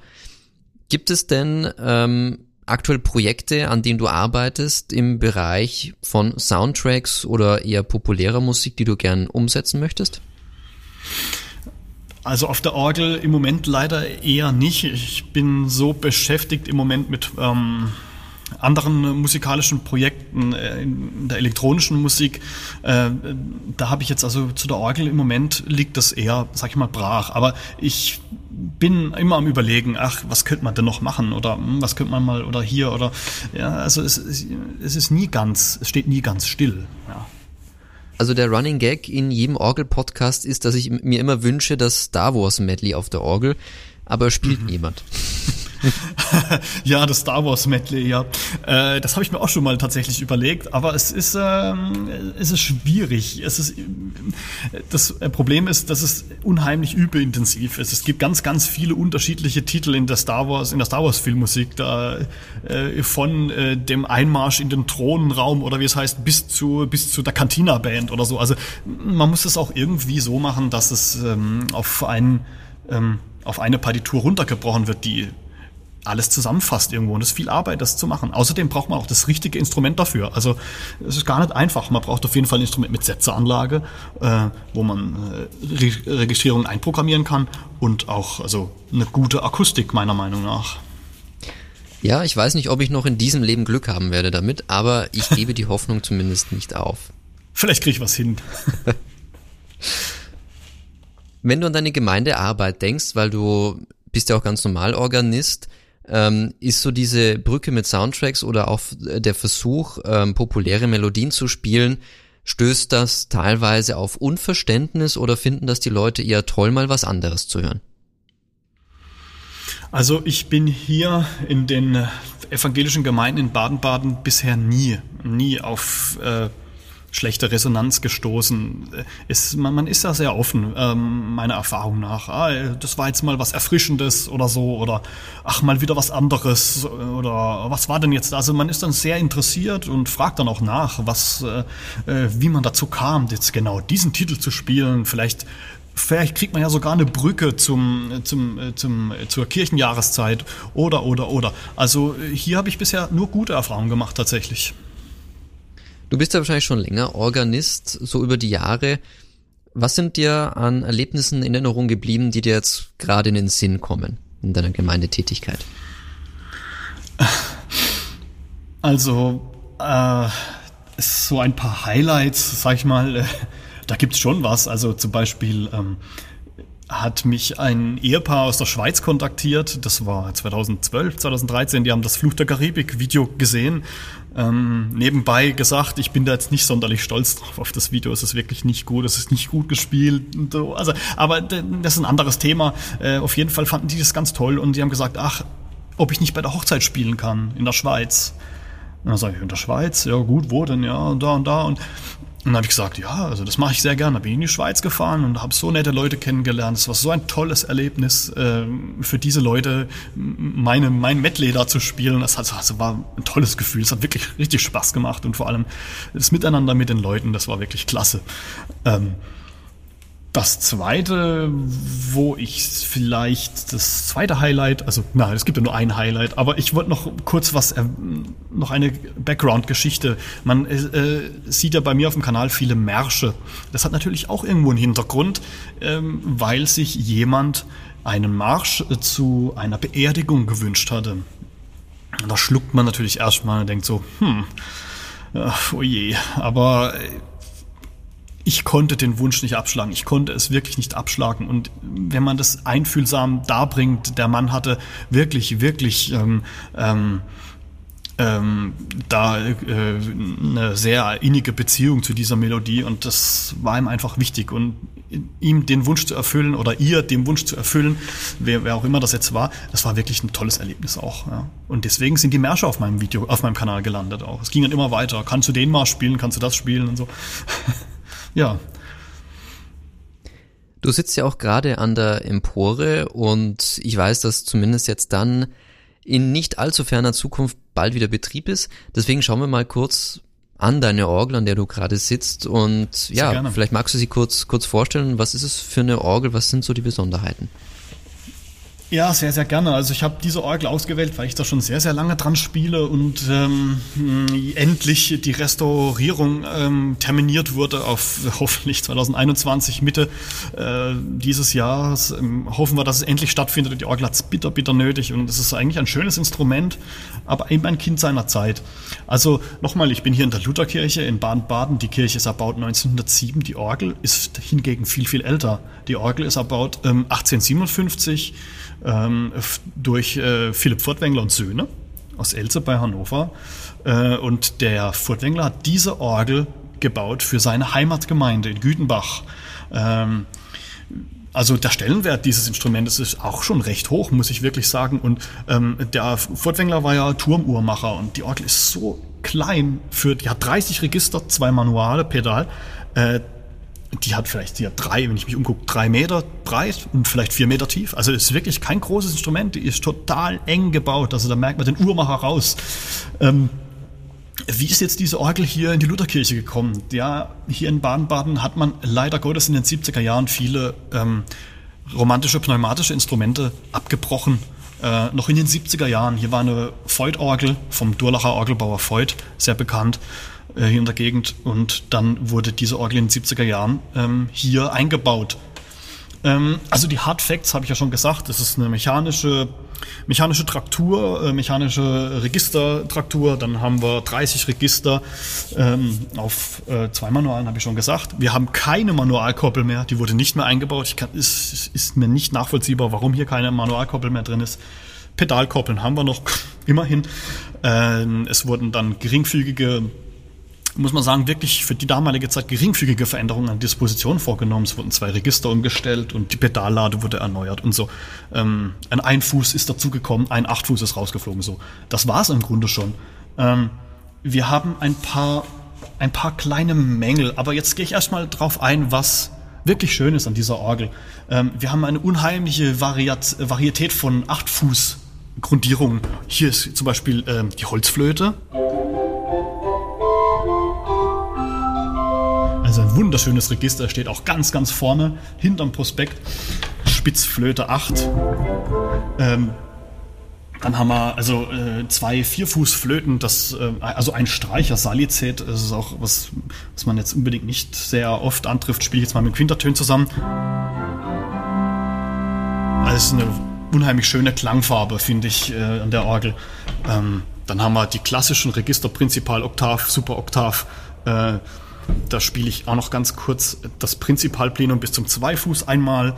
Gibt es denn ähm, aktuell Projekte, an denen du arbeitest im Bereich von Soundtracks oder eher populärer Musik, die du gern umsetzen möchtest? Also auf der Orgel im Moment leider eher nicht. Ich bin so beschäftigt im Moment mit ähm, anderen musikalischen Projekten äh, in der elektronischen Musik, äh, da habe ich jetzt also zu der Orgel im Moment liegt das eher, sag ich mal, brach. Aber ich bin immer am überlegen, ach, was könnte man denn noch machen oder hm, was könnte man mal oder hier oder ja, also es, es ist nie ganz, es steht nie ganz still. Ja. Also der Running Gag in jedem Orgel-Podcast ist, dass ich mir immer wünsche, dass Star Wars Medley auf der Orgel, aber spielt mhm. niemand. <laughs> <laughs> ja, das Star Wars Medley, ja. Äh, das habe ich mir auch schon mal tatsächlich überlegt, aber es ist, ähm, es ist schwierig. Es ist, das Problem ist, dass es unheimlich übeintensiv ist. Es gibt ganz, ganz viele unterschiedliche Titel in der Star Wars, in der Star Wars Filmmusik, da äh, von äh, dem Einmarsch in den Thronenraum oder wie es heißt, bis zu, bis zu der Cantina Band oder so. Also man muss es auch irgendwie so machen, dass es ähm, auf einen ähm, auf eine Partitur runtergebrochen wird, die alles zusammenfasst irgendwo und es ist viel Arbeit, das zu machen. Außerdem braucht man auch das richtige Instrument dafür. Also es ist gar nicht einfach. Man braucht auf jeden Fall ein Instrument mit Setzeranlage, äh, wo man äh, Re Registrierung einprogrammieren kann und auch also eine gute Akustik meiner Meinung nach. Ja, ich weiß nicht, ob ich noch in diesem Leben Glück haben werde damit, aber ich gebe die Hoffnung zumindest nicht auf. <laughs> Vielleicht kriege ich was hin. <laughs> Wenn du an deine Gemeindearbeit denkst, weil du bist ja auch ganz normal Organist, ähm, ist so diese Brücke mit Soundtracks oder auch der Versuch, ähm, populäre Melodien zu spielen, stößt das teilweise auf Unverständnis oder finden das die Leute eher toll, mal was anderes zu hören? Also ich bin hier in den evangelischen Gemeinden in Baden-Baden bisher nie, nie auf äh, schlechte Resonanz gestoßen. Ist, man, man ist da sehr offen, ähm, meiner Erfahrung nach. Ah, das war jetzt mal was Erfrischendes oder so oder ach, mal wieder was anderes oder was war denn jetzt? Also man ist dann sehr interessiert und fragt dann auch nach, was, äh, äh wie man dazu kam, jetzt genau diesen Titel zu spielen. Vielleicht Vielleicht kriegt man ja sogar eine Brücke zum, zum, äh, zum, äh, zur Kirchenjahreszeit oder, oder, oder. Also hier habe ich bisher nur gute Erfahrungen gemacht tatsächlich. Du bist ja wahrscheinlich schon länger Organist, so über die Jahre. Was sind dir an Erlebnissen in Erinnerung geblieben, die dir jetzt gerade in den Sinn kommen in deiner Gemeindetätigkeit? Also, äh, so ein paar Highlights, sag ich mal, äh, da gibt's schon was. Also zum Beispiel ähm, hat mich ein Ehepaar aus der Schweiz kontaktiert. Das war 2012, 2013. Die haben das Fluch der Karibik Video gesehen ähm, nebenbei gesagt, ich bin da jetzt nicht sonderlich stolz drauf auf das Video. Es ist wirklich nicht gut, es ist nicht gut gespielt. Und so. Also, aber das ist ein anderes Thema. Äh, auf jeden Fall fanden die das ganz toll und die haben gesagt, ach, ob ich nicht bei der Hochzeit spielen kann in der Schweiz. Und dann sage ich, in der Schweiz? Ja gut, wo denn? Ja, da und da. Und und dann habe ich gesagt, ja, also das mache ich sehr gerne. Bin ich in die Schweiz gefahren und habe so nette Leute kennengelernt. Es war so ein tolles Erlebnis äh, für diese Leute, meine, mein Medley da zu spielen. Das hat, also war ein tolles Gefühl. Es hat wirklich richtig Spaß gemacht und vor allem das Miteinander mit den Leuten, das war wirklich klasse. Ähm, das zweite, wo ich vielleicht das zweite Highlight, also nein, es gibt ja nur ein Highlight, aber ich wollte noch kurz was, äh, noch eine Background-Geschichte. Man äh, sieht ja bei mir auf dem Kanal viele Märsche. Das hat natürlich auch irgendwo einen Hintergrund, ähm, weil sich jemand einen Marsch zu einer Beerdigung gewünscht hatte. da schluckt man natürlich erstmal und denkt so, hm, oh je, aber ich konnte den Wunsch nicht abschlagen. Ich konnte es wirklich nicht abschlagen. Und wenn man das einfühlsam darbringt, der Mann hatte wirklich, wirklich ähm, ähm, ähm, da äh, eine sehr innige Beziehung zu dieser Melodie und das war ihm einfach wichtig und ihm den Wunsch zu erfüllen oder ihr den Wunsch zu erfüllen, wer, wer auch immer das jetzt war, das war wirklich ein tolles Erlebnis auch. Ja. Und deswegen sind die Märsche auf meinem Video, auf meinem Kanal gelandet auch. Es ging dann immer weiter. Kannst du den mal spielen, kannst du das spielen und so. <laughs> ja. Du sitzt ja auch gerade an der Empore und ich weiß, dass zumindest jetzt dann in nicht allzu ferner Zukunft bald wieder Betrieb ist. Deswegen schauen wir mal kurz an deine Orgel, an der du gerade sitzt und Sehr ja, gerne. vielleicht magst du sie kurz kurz vorstellen. Was ist es für eine Orgel? Was sind so die Besonderheiten? Ja, sehr, sehr gerne. Also ich habe diese Orgel ausgewählt, weil ich da schon sehr, sehr lange dran spiele und ähm, endlich die Restaurierung ähm, terminiert wurde auf <laughs> hoffentlich 2021, Mitte äh, dieses Jahres. Ähm, hoffen wir, dass es endlich stattfindet. Die Orgel hat es bitter, bitter nötig und es ist eigentlich ein schönes Instrument, aber eben ein Kind seiner Zeit. Also nochmal, ich bin hier in der Lutherkirche in Baden-Baden. Die Kirche ist erbaut 1907. Die Orgel ist hingegen viel, viel älter. Die Orgel ist erbaut ähm, 1857 ähm, durch äh, Philipp Furtwängler und Söhne aus Elze bei Hannover. Äh, und der Furtwängler hat diese Orgel gebaut für seine Heimatgemeinde in Gütenbach. Ähm, also der Stellenwert dieses Instrumentes ist auch schon recht hoch, muss ich wirklich sagen. Und ähm, der Furtwängler war ja Turmuhrmacher und die Orgel ist so klein für, die hat 30 Register, zwei Manuale, Pedal. Äh, die hat vielleicht hier drei, wenn ich mich umgucke, drei Meter breit und vielleicht vier Meter tief. Also ist wirklich kein großes Instrument, die ist total eng gebaut. Also da merkt man den Uhrmacher raus. Ähm, wie ist jetzt diese Orgel hier in die Lutherkirche gekommen? Ja, hier in Baden-Baden hat man leider Gottes in den 70er Jahren viele ähm, romantische pneumatische Instrumente abgebrochen. Äh, noch in den 70er Jahren, hier war eine Voigt-Orgel vom Durlacher Orgelbauer Voigt, sehr bekannt äh, hier in der Gegend. Und dann wurde diese Orgel in den 70er Jahren ähm, hier eingebaut. Ähm, also die Hard Facts habe ich ja schon gesagt, das ist eine mechanische, mechanische Traktur, äh, mechanische Registertraktur. Dann haben wir 30 Register ähm, auf äh, zwei Manualen, habe ich schon gesagt. Wir haben keine Manualkoppel mehr, die wurde nicht mehr eingebaut. Es ist mir nicht nachvollziehbar, warum hier keine Manualkoppel mehr drin ist. Pedalkoppeln haben wir noch, <laughs> immerhin. Ähm, es wurden dann geringfügige muss man sagen, wirklich für die damalige Zeit geringfügige Veränderungen an Disposition vorgenommen. Es wurden zwei Register umgestellt und die Pedallade wurde erneuert und so. Ähm, ein Einfuß ist dazugekommen, ein Achtfuß ist rausgeflogen. So, das war es im Grunde schon. Ähm, wir haben ein paar, ein paar kleine Mängel, aber jetzt gehe ich erstmal drauf ein, was wirklich schön ist an dieser Orgel. Ähm, wir haben eine unheimliche Variat Varietät von Achtfuß Grundierungen. Hier ist zum Beispiel ähm, die Holzflöte. Wunderschönes Register, steht auch ganz, ganz vorne, hinterm Prospekt. Spitzflöte 8. Ähm, dann haben wir also äh, zwei Vierfußflöten, das, äh, also ein Streicher Salizet, das ist auch was, was man jetzt unbedingt nicht sehr oft antrifft, spiele ich jetzt mal mit Quintertönen zusammen. Das ist eine unheimlich schöne Klangfarbe, finde ich, äh, an der Orgel. Ähm, dann haben wir die klassischen Register Prinzipal, Oktav, Super Oktav, äh, da spiele ich auch noch ganz kurz das Prinzipalplenum bis zum Zweifuß einmal.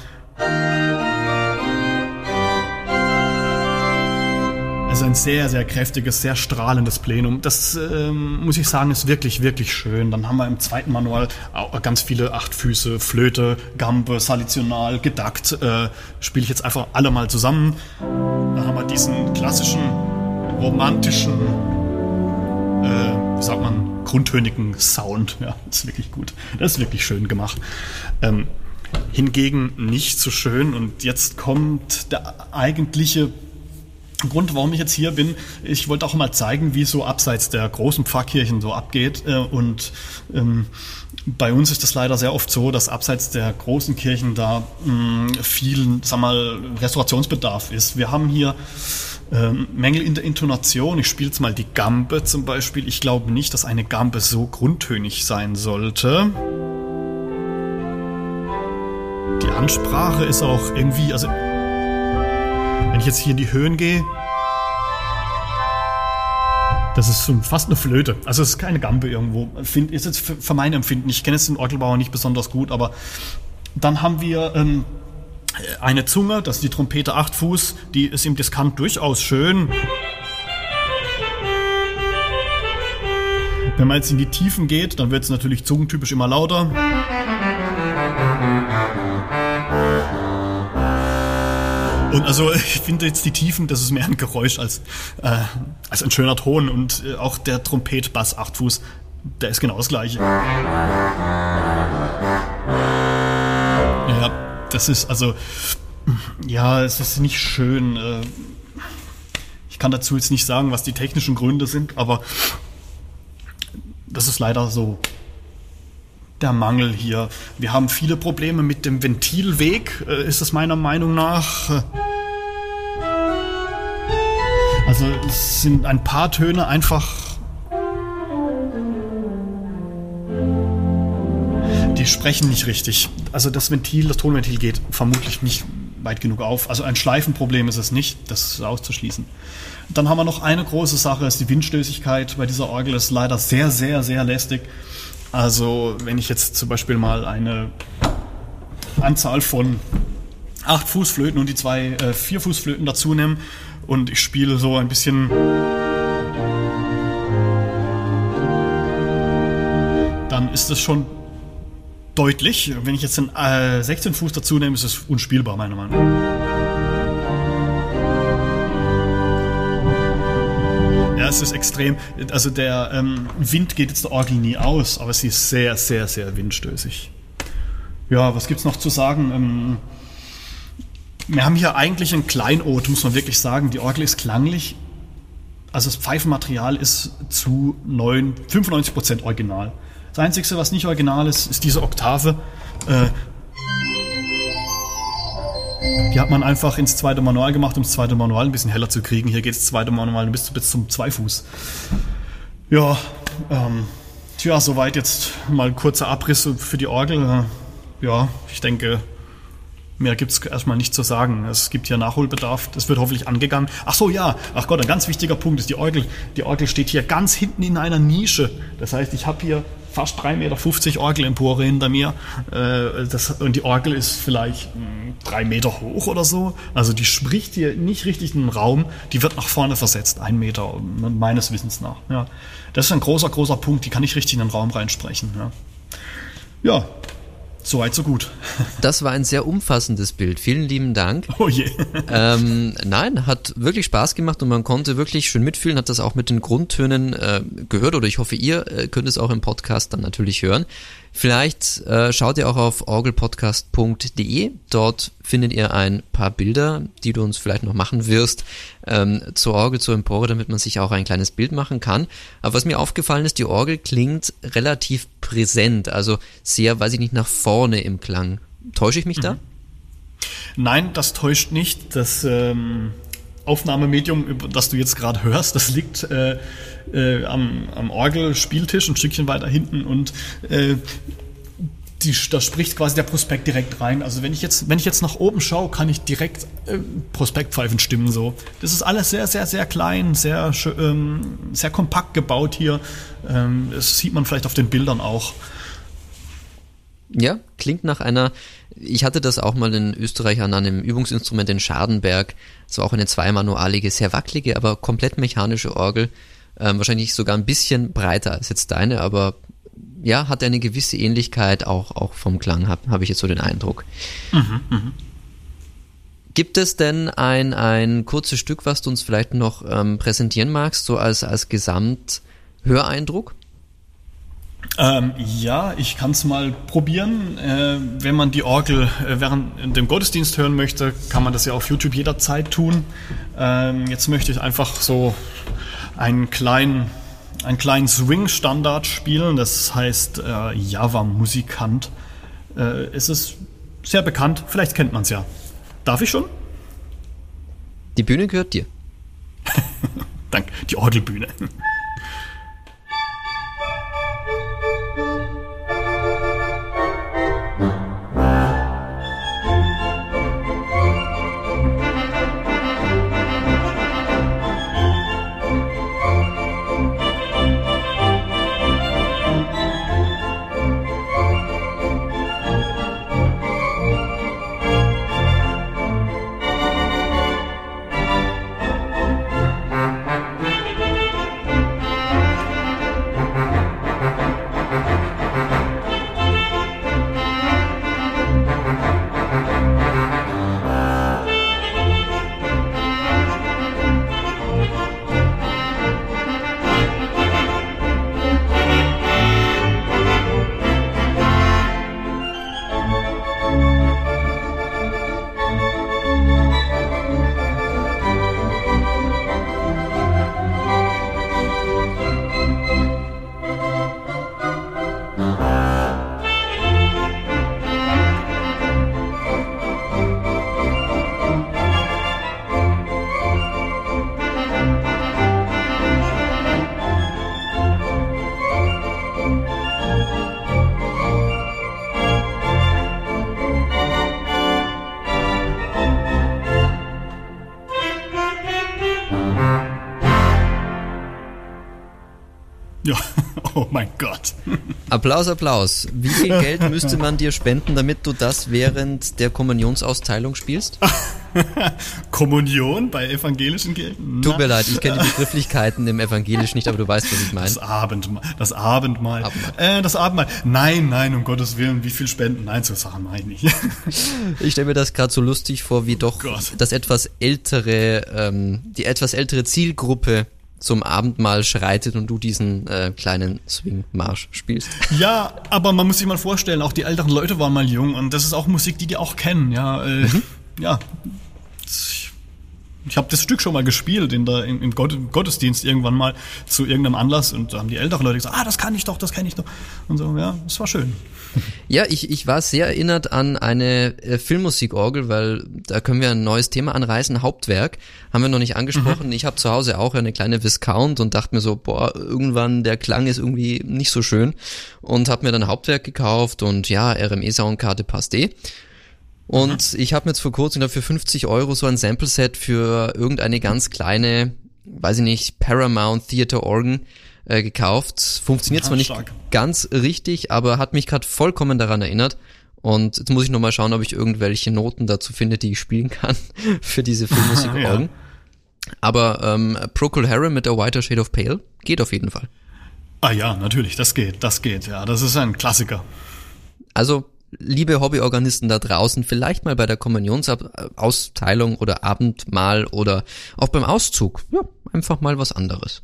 Also ein sehr, sehr kräftiges, sehr strahlendes Plenum. Das ähm, muss ich sagen, ist wirklich, wirklich schön. Dann haben wir im zweiten Manual auch ganz viele Achtfüße, Flöte, Gambe, Salitional, Gedackt. Äh, Spiele ich jetzt einfach alle mal zusammen. Dann haben wir diesen klassischen, romantischen, äh, wie sagt man, grundtönigen Sound. Ja, ist wirklich gut. Das ist wirklich schön gemacht. Ähm, hingegen nicht so schön. Und jetzt kommt der eigentliche Grund, warum ich jetzt hier bin. Ich wollte auch mal zeigen, wie so abseits der großen Pfarrkirchen so abgeht. Äh, und ähm, bei uns ist das leider sehr oft so, dass abseits der großen Kirchen da mh, mm, viel, sag mal, Restaurationsbedarf ist. Wir haben hier ähm, Mängel in der Intonation. Ich spiele jetzt mal die Gambe zum Beispiel. Ich glaube nicht, dass eine Gambe so grundtönig sein sollte. Die Ansprache ist auch irgendwie, also wenn ich jetzt hier in die Höhen gehe, das ist fast eine Flöte. Also es ist keine Gambe irgendwo. Find, ist jetzt für, für mein Empfinden. Ich kenne jetzt den Orgelbauer nicht besonders gut, aber dann haben wir ähm, eine Zunge, das ist die Trompete 8 Fuß, die ist im Diskant durchaus schön. Wenn man jetzt in die Tiefen geht, dann wird es natürlich zungentypisch immer lauter. Und also <laughs> ich finde jetzt die Tiefen, das ist mehr ein Geräusch als, äh, als ein schöner Ton. Und äh, auch der Trompet-Bass 8 Fuß, der ist genau das gleiche. Das ist also, ja, es ist nicht schön. Äh, ich kann dazu jetzt nicht sagen, was die technischen Gründe sind, aber das ist leider so der Mangel hier. Wir haben viele Probleme mit dem Ventilweg, äh, ist es meiner Meinung nach. Also es sind ein paar Töne einfach. Sprechen nicht richtig. Also das Ventil, das Tonventil geht vermutlich nicht weit genug auf. Also ein Schleifenproblem ist es nicht, das ist auszuschließen. Dann haben wir noch eine große Sache, ist die Windstößigkeit bei dieser Orgel ist leider sehr, sehr, sehr lästig. Also wenn ich jetzt zum Beispiel mal eine Anzahl von acht Fußflöten und die zwei äh, vier Fußflöten dazu nehme und ich spiele so ein bisschen dann ist es schon deutlich. Wenn ich jetzt den äh, 16 Fuß dazu nehme, ist es unspielbar, meiner Meinung nach. Ja, es ist extrem. Also der ähm, Wind geht jetzt der Orgel nie aus, aber sie ist sehr, sehr, sehr windstößig. Ja, was gibt's noch zu sagen? Ähm, wir haben hier eigentlich ein Kleinod, muss man wirklich sagen. Die Orgel ist klanglich. Also das Pfeifenmaterial ist zu 9, 95% original. Das Einzige, was nicht original ist, ist diese Oktave. Äh, die hat man einfach ins zweite Manual gemacht, um das zweite Manual ein bisschen heller zu kriegen. Hier geht das zweite Manual bis, bis zum Zweifuß. Ja, ähm, tja, soweit jetzt mal ein kurzer Abriss für die Orgel. Ja, ich denke, Mehr gibt es erstmal nicht zu sagen. Es gibt hier Nachholbedarf, das wird hoffentlich angegangen. Ach so, ja, ach Gott, ein ganz wichtiger Punkt ist die Orgel. Die Orgel steht hier ganz hinten in einer Nische. Das heißt, ich habe hier fast 3,50 Meter Orgelempore hinter mir. Äh, das, und die Orgel ist vielleicht hm, drei Meter hoch oder so. Also die spricht hier nicht richtig in den Raum. Die wird nach vorne versetzt, ein Meter, meines Wissens nach. Ja. Das ist ein großer, großer Punkt. Die kann nicht richtig in den Raum reinsprechen. Ja, ja Soweit, so gut. <laughs> Das war ein sehr umfassendes Bild. Vielen lieben Dank. Oh je. Ähm, nein, hat wirklich Spaß gemacht und man konnte wirklich schön mitfühlen, hat das auch mit den Grundtönen äh, gehört oder ich hoffe, ihr äh, könnt es auch im Podcast dann natürlich hören. Vielleicht äh, schaut ihr auch auf orgelpodcast.de. Dort findet ihr ein paar Bilder, die du uns vielleicht noch machen wirst, ähm, zur Orgel, zur Empore, damit man sich auch ein kleines Bild machen kann. Aber was mir aufgefallen ist, die Orgel klingt relativ präsent, also sehr, weiß ich nicht, nach vorne im Klang. Täusche ich mich mhm. da? Nein, das täuscht nicht. Das ähm, Aufnahmemedium, das du jetzt gerade hörst, das liegt äh, äh, am, am Orgelspieltisch ein Stückchen weiter hinten und äh, die, da spricht quasi der Prospekt direkt rein. Also wenn ich jetzt, wenn ich jetzt nach oben schaue, kann ich direkt äh, Prospektpfeifen stimmen so. Das ist alles sehr, sehr, sehr klein, sehr, ähm, sehr kompakt gebaut hier. Ähm, das sieht man vielleicht auf den Bildern auch. Ja, klingt nach einer. Ich hatte das auch mal in Österreich an einem Übungsinstrument in Schadenberg. Das war auch eine zweimanualige, sehr wackelige, aber komplett mechanische Orgel. Ähm, wahrscheinlich sogar ein bisschen breiter als jetzt deine, aber ja, hat eine gewisse Ähnlichkeit auch, auch vom Klang, habe hab ich jetzt so den Eindruck. Mhm, mh. Gibt es denn ein, ein kurzes Stück, was du uns vielleicht noch ähm, präsentieren magst, so als, als Gesamthöreindruck? Ähm, ja, ich kann es mal probieren. Äh, wenn man die Orgel äh, während dem Gottesdienst hören möchte, kann man das ja auf YouTube jederzeit tun. Ähm, jetzt möchte ich einfach so einen kleinen, einen kleinen Swing-Standard spielen. Das heißt äh, Java Musikant. Äh, es ist sehr bekannt. Vielleicht kennt man es ja. Darf ich schon? Die Bühne gehört dir. <laughs> Danke. Die Orgelbühne. Applaus, Applaus. Wie viel <laughs> Geld müsste man dir spenden, damit du das während der Kommunionsaustteilung spielst? <laughs> Kommunion bei evangelischen Kirchen? Tut mir leid, ich kenne die Begrifflichkeiten im Evangelisch nicht, aber du weißt, was ich meine. Das Abendmahl. Das Abendmahl. Abendmahl. Äh, das Abendmahl. Nein, nein, um Gottes Willen, wie viel spenden? Nein, so Sachen meine ich. <laughs> ich stelle mir das gerade so lustig vor, wie doch oh das etwas ältere, ähm, die etwas ältere Zielgruppe zum Abendmahl schreitet und du diesen äh, kleinen Swing-Marsch spielst. <laughs> Ja, aber man muss sich mal vorstellen, auch die älteren Leute waren mal jung und das ist auch Musik, die die auch kennen. Ja, äh, mhm. ja. Ich habe das Stück schon mal gespielt in der, im, Gottesdienst irgendwann mal zu irgendeinem Anlass und da haben die älteren Leute gesagt, ah, das kann ich doch, das kenne ich doch. Und so, ja, das war schön. <laughs> Ja, ich, ich war sehr erinnert an eine äh, Filmmusikorgel, weil da können wir ein neues Thema anreißen. Hauptwerk haben wir noch nicht angesprochen. Mhm. Ich habe zu Hause auch eine kleine Viscount und dachte mir so, boah, irgendwann der Klang ist irgendwie nicht so schön und habe mir dann Hauptwerk gekauft und ja, RME Soundkarte passt eh. Und ich habe mir jetzt vor kurzem für 50 Euro so ein Sample-Set für irgendeine ganz kleine, weiß ich nicht, Paramount Theater Organ äh, gekauft. Funktioniert zwar nicht stark. ganz richtig, aber hat mich gerade vollkommen daran erinnert. Und jetzt muss ich nochmal schauen, ob ich irgendwelche Noten dazu finde, die ich spielen kann <laughs> für diese Filmmusik <laughs> ja. Aber ähm, Procol Harum mit A Whiter Shade of Pale geht auf jeden Fall. Ah ja, natürlich, das geht, das geht, ja, das ist ein Klassiker. Also, liebe Hobbyorganisten da draußen, vielleicht mal bei der Kommunionausteilung oder Abendmahl oder auch beim Auszug, ja, einfach mal was anderes.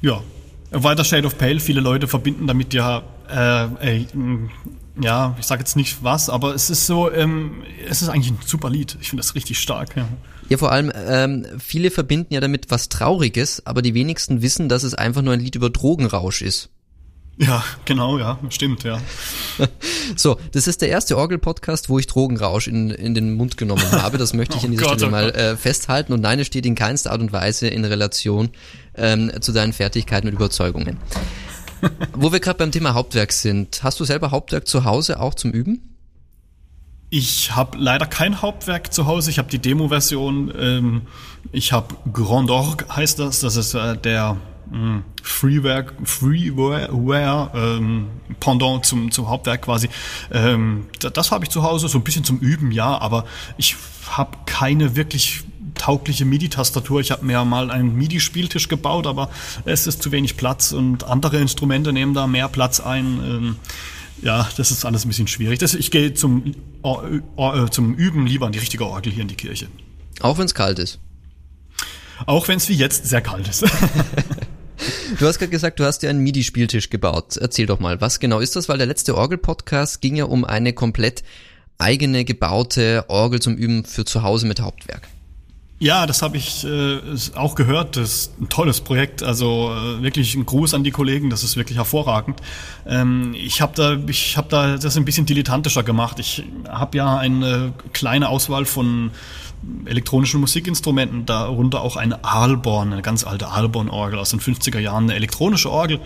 Ja, weiter Shade of Pale, viele Leute verbinden damit ja, äh, äh, ja, ich sage jetzt nicht was, aber es ist so, ähm, es ist eigentlich ein super Lied. Ich finde das richtig stark. Ja. Ja, vor allem, ähm, viele verbinden ja damit was Trauriges, aber die wenigsten wissen, dass es einfach nur ein Lied über Drogenrausch ist. Ja, genau, ja, stimmt, ja. <laughs> so, das ist der erste Orgel-Podcast, wo ich Drogenrausch in, in den Mund genommen habe. Das möchte ich <laughs> an dieser oh Gott, Stelle oh mal äh, festhalten. Und nein, es steht in keinster Art und Weise in Relation ähm, zu deinen Fertigkeiten und Überzeugungen. <laughs> wo wir gerade beim Thema Hauptwerk sind, hast du selber Hauptwerk zu Hause auch zum Üben? Ich habe leider kein Hauptwerk zu Hause. Ich habe die Demo-Version. Ähm, ich habe Grand Org, heißt das. Das ist äh, der Freeware, Freeware ähm, Pendant zum, zum Hauptwerk quasi. Ähm, das, das habe ich zu Hause, so ein bisschen zum Üben, ja, aber ich habe keine wirklich taugliche MIDI-Tastatur. Ich habe mir mal einen MIDI-Spieltisch gebaut, aber es ist zu wenig Platz und andere Instrumente nehmen da mehr Platz ein. Ähm, ja, das ist alles ein bisschen schwierig. Das, ich gehe zum, äh, zum Üben lieber an die richtige Orgel hier in die Kirche. Auch wenn es kalt ist. Auch wenn es wie jetzt sehr kalt ist. <laughs> Du hast gerade gesagt, du hast dir einen MIDI-Spieltisch gebaut. Erzähl doch mal, was genau ist das? Weil der letzte Orgel-Podcast ging ja um eine komplett eigene gebaute Orgel zum Üben für zu Hause mit Hauptwerk. Ja, das habe ich äh, auch gehört. Das ist ein tolles Projekt. Also äh, wirklich ein Gruß an die Kollegen. Das ist wirklich hervorragend. Ähm, ich habe da, ich habe da das ein bisschen dilettantischer gemacht. Ich habe ja eine kleine Auswahl von elektronischen Musikinstrumenten, darunter auch eine Aalborn, eine ganz alte Aalborn-Orgel aus den 50er Jahren, eine elektronische Orgel,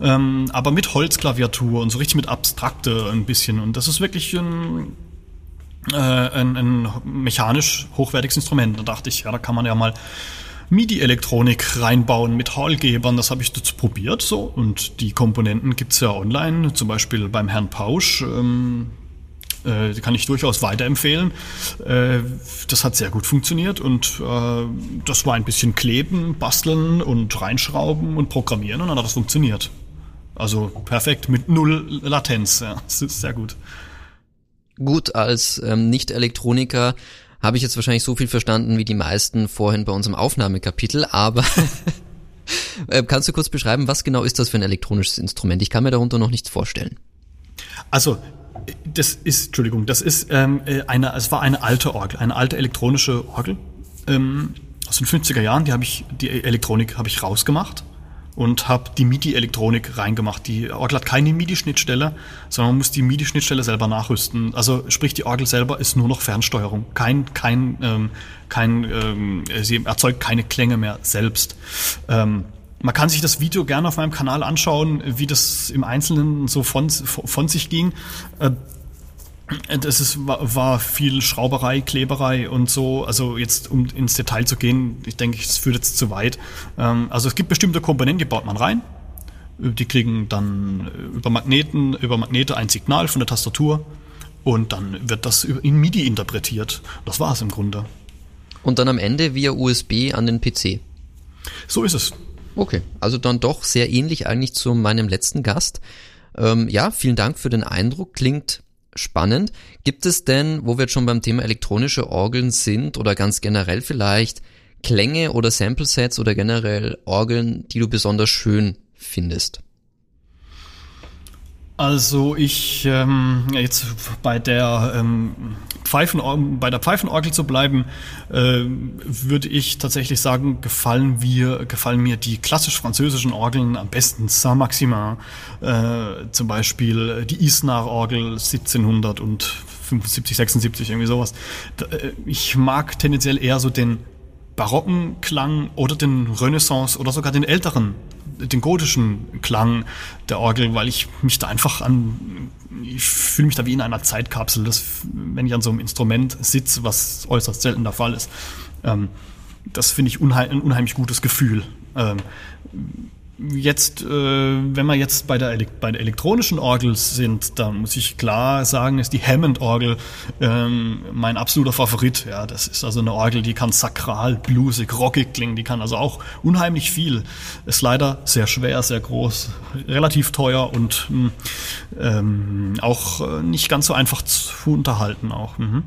ähm, aber mit Holzklaviatur und so richtig mit Abstrakte ein bisschen. Und das ist wirklich ein, äh, ein, ein mechanisch hochwertiges Instrument. Da dachte ich, ja, da kann man ja mal MIDI-Elektronik reinbauen mit Hallgebern. Das habe ich jetzt probiert so. Und die Komponenten gibt's ja online, zum Beispiel beim Herrn Pausch. Ähm, äh, kann ich durchaus weiterempfehlen. Äh, das hat sehr gut funktioniert und äh, das war ein bisschen kleben, basteln und reinschrauben und programmieren und dann hat das funktioniert. Also perfekt, mit null Latenz. Ja, <laughs> das ist sehr gut. Gut, als ähm, Nicht-Elektroniker habe ich jetzt wahrscheinlich so viel verstanden wie die meisten vorhin bei unserem Aufnahmekapitel, aber <laughs> äh, kannst du kurz beschreiben, was genau ist das für ein elektronisches Instrument? Ich kann mir darunter noch nichts vorstellen. Also das ist, Entschuldigung, das ist ähm, äh, eine, es war eine alte Orgel, eine alte elektronische Orgel ähm, aus den 50er Jahren. Die habe ich, die Elektronik habe ich rausgemacht und habe die MIDI-Elektronik reingemacht. Die Orgel hat keine MIDI-Schnittstelle, sondern man muss die MIDI-Schnittstelle selber nachrüsten. Also sprich, die Orgel selber ist nur noch Fernsteuerung. Kein, kein, ähm, kein, ähm, sie erzeugt keine Klänge mehr selbst. Ähm, man kann sich das Video gerne auf meinem Kanal anschauen, wie das im Einzelnen so von, von sich ging. Äh, das ist, war viel Schrauberei, Kleberei und so. Also jetzt, um ins Detail zu gehen, ich denke, es führt jetzt zu weit. Ähm, also es gibt bestimmte Komponenten, die baut man rein Die kriegen dann über Magneten, über Magnete ein Signal von der Tastatur und dann wird das in MIDI interpretiert. Das war es im Grunde. Und dann am Ende via USB an den PC. So ist es. Okay, also dann doch sehr ähnlich eigentlich zu meinem letzten Gast. Ähm, ja, vielen Dank für den Eindruck. Klingt spannend. Gibt es denn, wo wir jetzt schon beim Thema elektronische Orgeln sind oder ganz generell vielleicht, Klänge oder Sample-Sets oder generell Orgeln, die du besonders schön findest? Also ich ähm, jetzt bei der ähm, Pfeifen bei der Pfeifenorgel zu bleiben, äh, würde ich tatsächlich sagen, gefallen mir gefallen mir die klassisch französischen Orgeln am besten Saint-Maximin, äh, zum Beispiel die Isnar-Orgel 1775, 76 irgendwie sowas. Äh, ich mag tendenziell eher so den barocken Klang oder den Renaissance oder sogar den älteren den gotischen Klang der Orgel, weil ich mich da einfach an, ich fühle mich da wie in einer Zeitkapsel, das, wenn ich an so einem Instrument sitze, was äußerst selten der Fall ist. Ähm, das finde ich unheim, ein unheimlich gutes Gefühl. Ähm, Jetzt, äh, wenn wir jetzt bei der, bei der elektronischen Orgel sind, dann muss ich klar sagen, ist die Hammond-Orgel ähm, mein absoluter Favorit. Ja, das ist also eine Orgel, die kann sakral, bluesig, rockig klingen, die kann also auch unheimlich viel. Ist leider sehr schwer, sehr groß, relativ teuer und hm, ähm, auch äh, nicht ganz so einfach zu unterhalten auch. Mhm.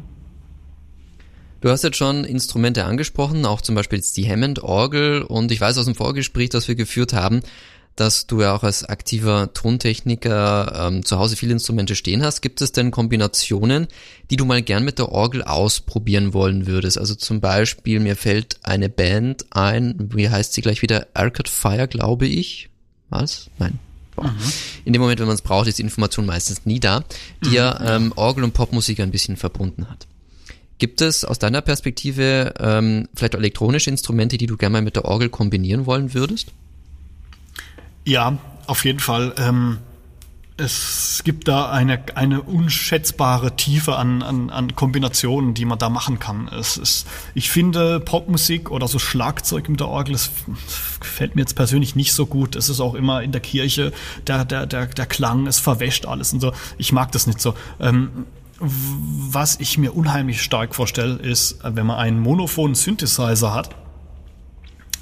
Du hast jetzt schon Instrumente angesprochen, auch zum Beispiel jetzt die Hammond-Orgel und ich weiß aus dem Vorgespräch, das wir geführt haben, dass du ja auch als aktiver Tontechniker ähm, zu Hause viele Instrumente stehen hast. Gibt es denn Kombinationen, die du mal gern mit der Orgel ausprobieren wollen würdest? Also zum Beispiel, mir fällt eine Band ein, wie heißt sie gleich wieder? Arcade Fire, glaube ich. Was? Nein. Mhm. In dem Moment, wenn man es braucht, ist die Information meistens nie da, die mhm. ja ähm, Orgel und Popmusik ein bisschen verbunden hat. Gibt es aus deiner Perspektive ähm, vielleicht elektronische Instrumente, die du gerne mal mit der Orgel kombinieren wollen würdest? Ja, auf jeden Fall. Ähm, es gibt da eine, eine unschätzbare Tiefe an, an, an Kombinationen, die man da machen kann. Es ist, ich finde Popmusik oder so Schlagzeug mit der Orgel, das gefällt mir jetzt persönlich nicht so gut. Es ist auch immer in der Kirche, der, der, der, der Klang, es verwäscht alles und so. Ich mag das nicht so. Ähm, was ich mir unheimlich stark vorstelle, ist, wenn man einen monophonen Synthesizer hat,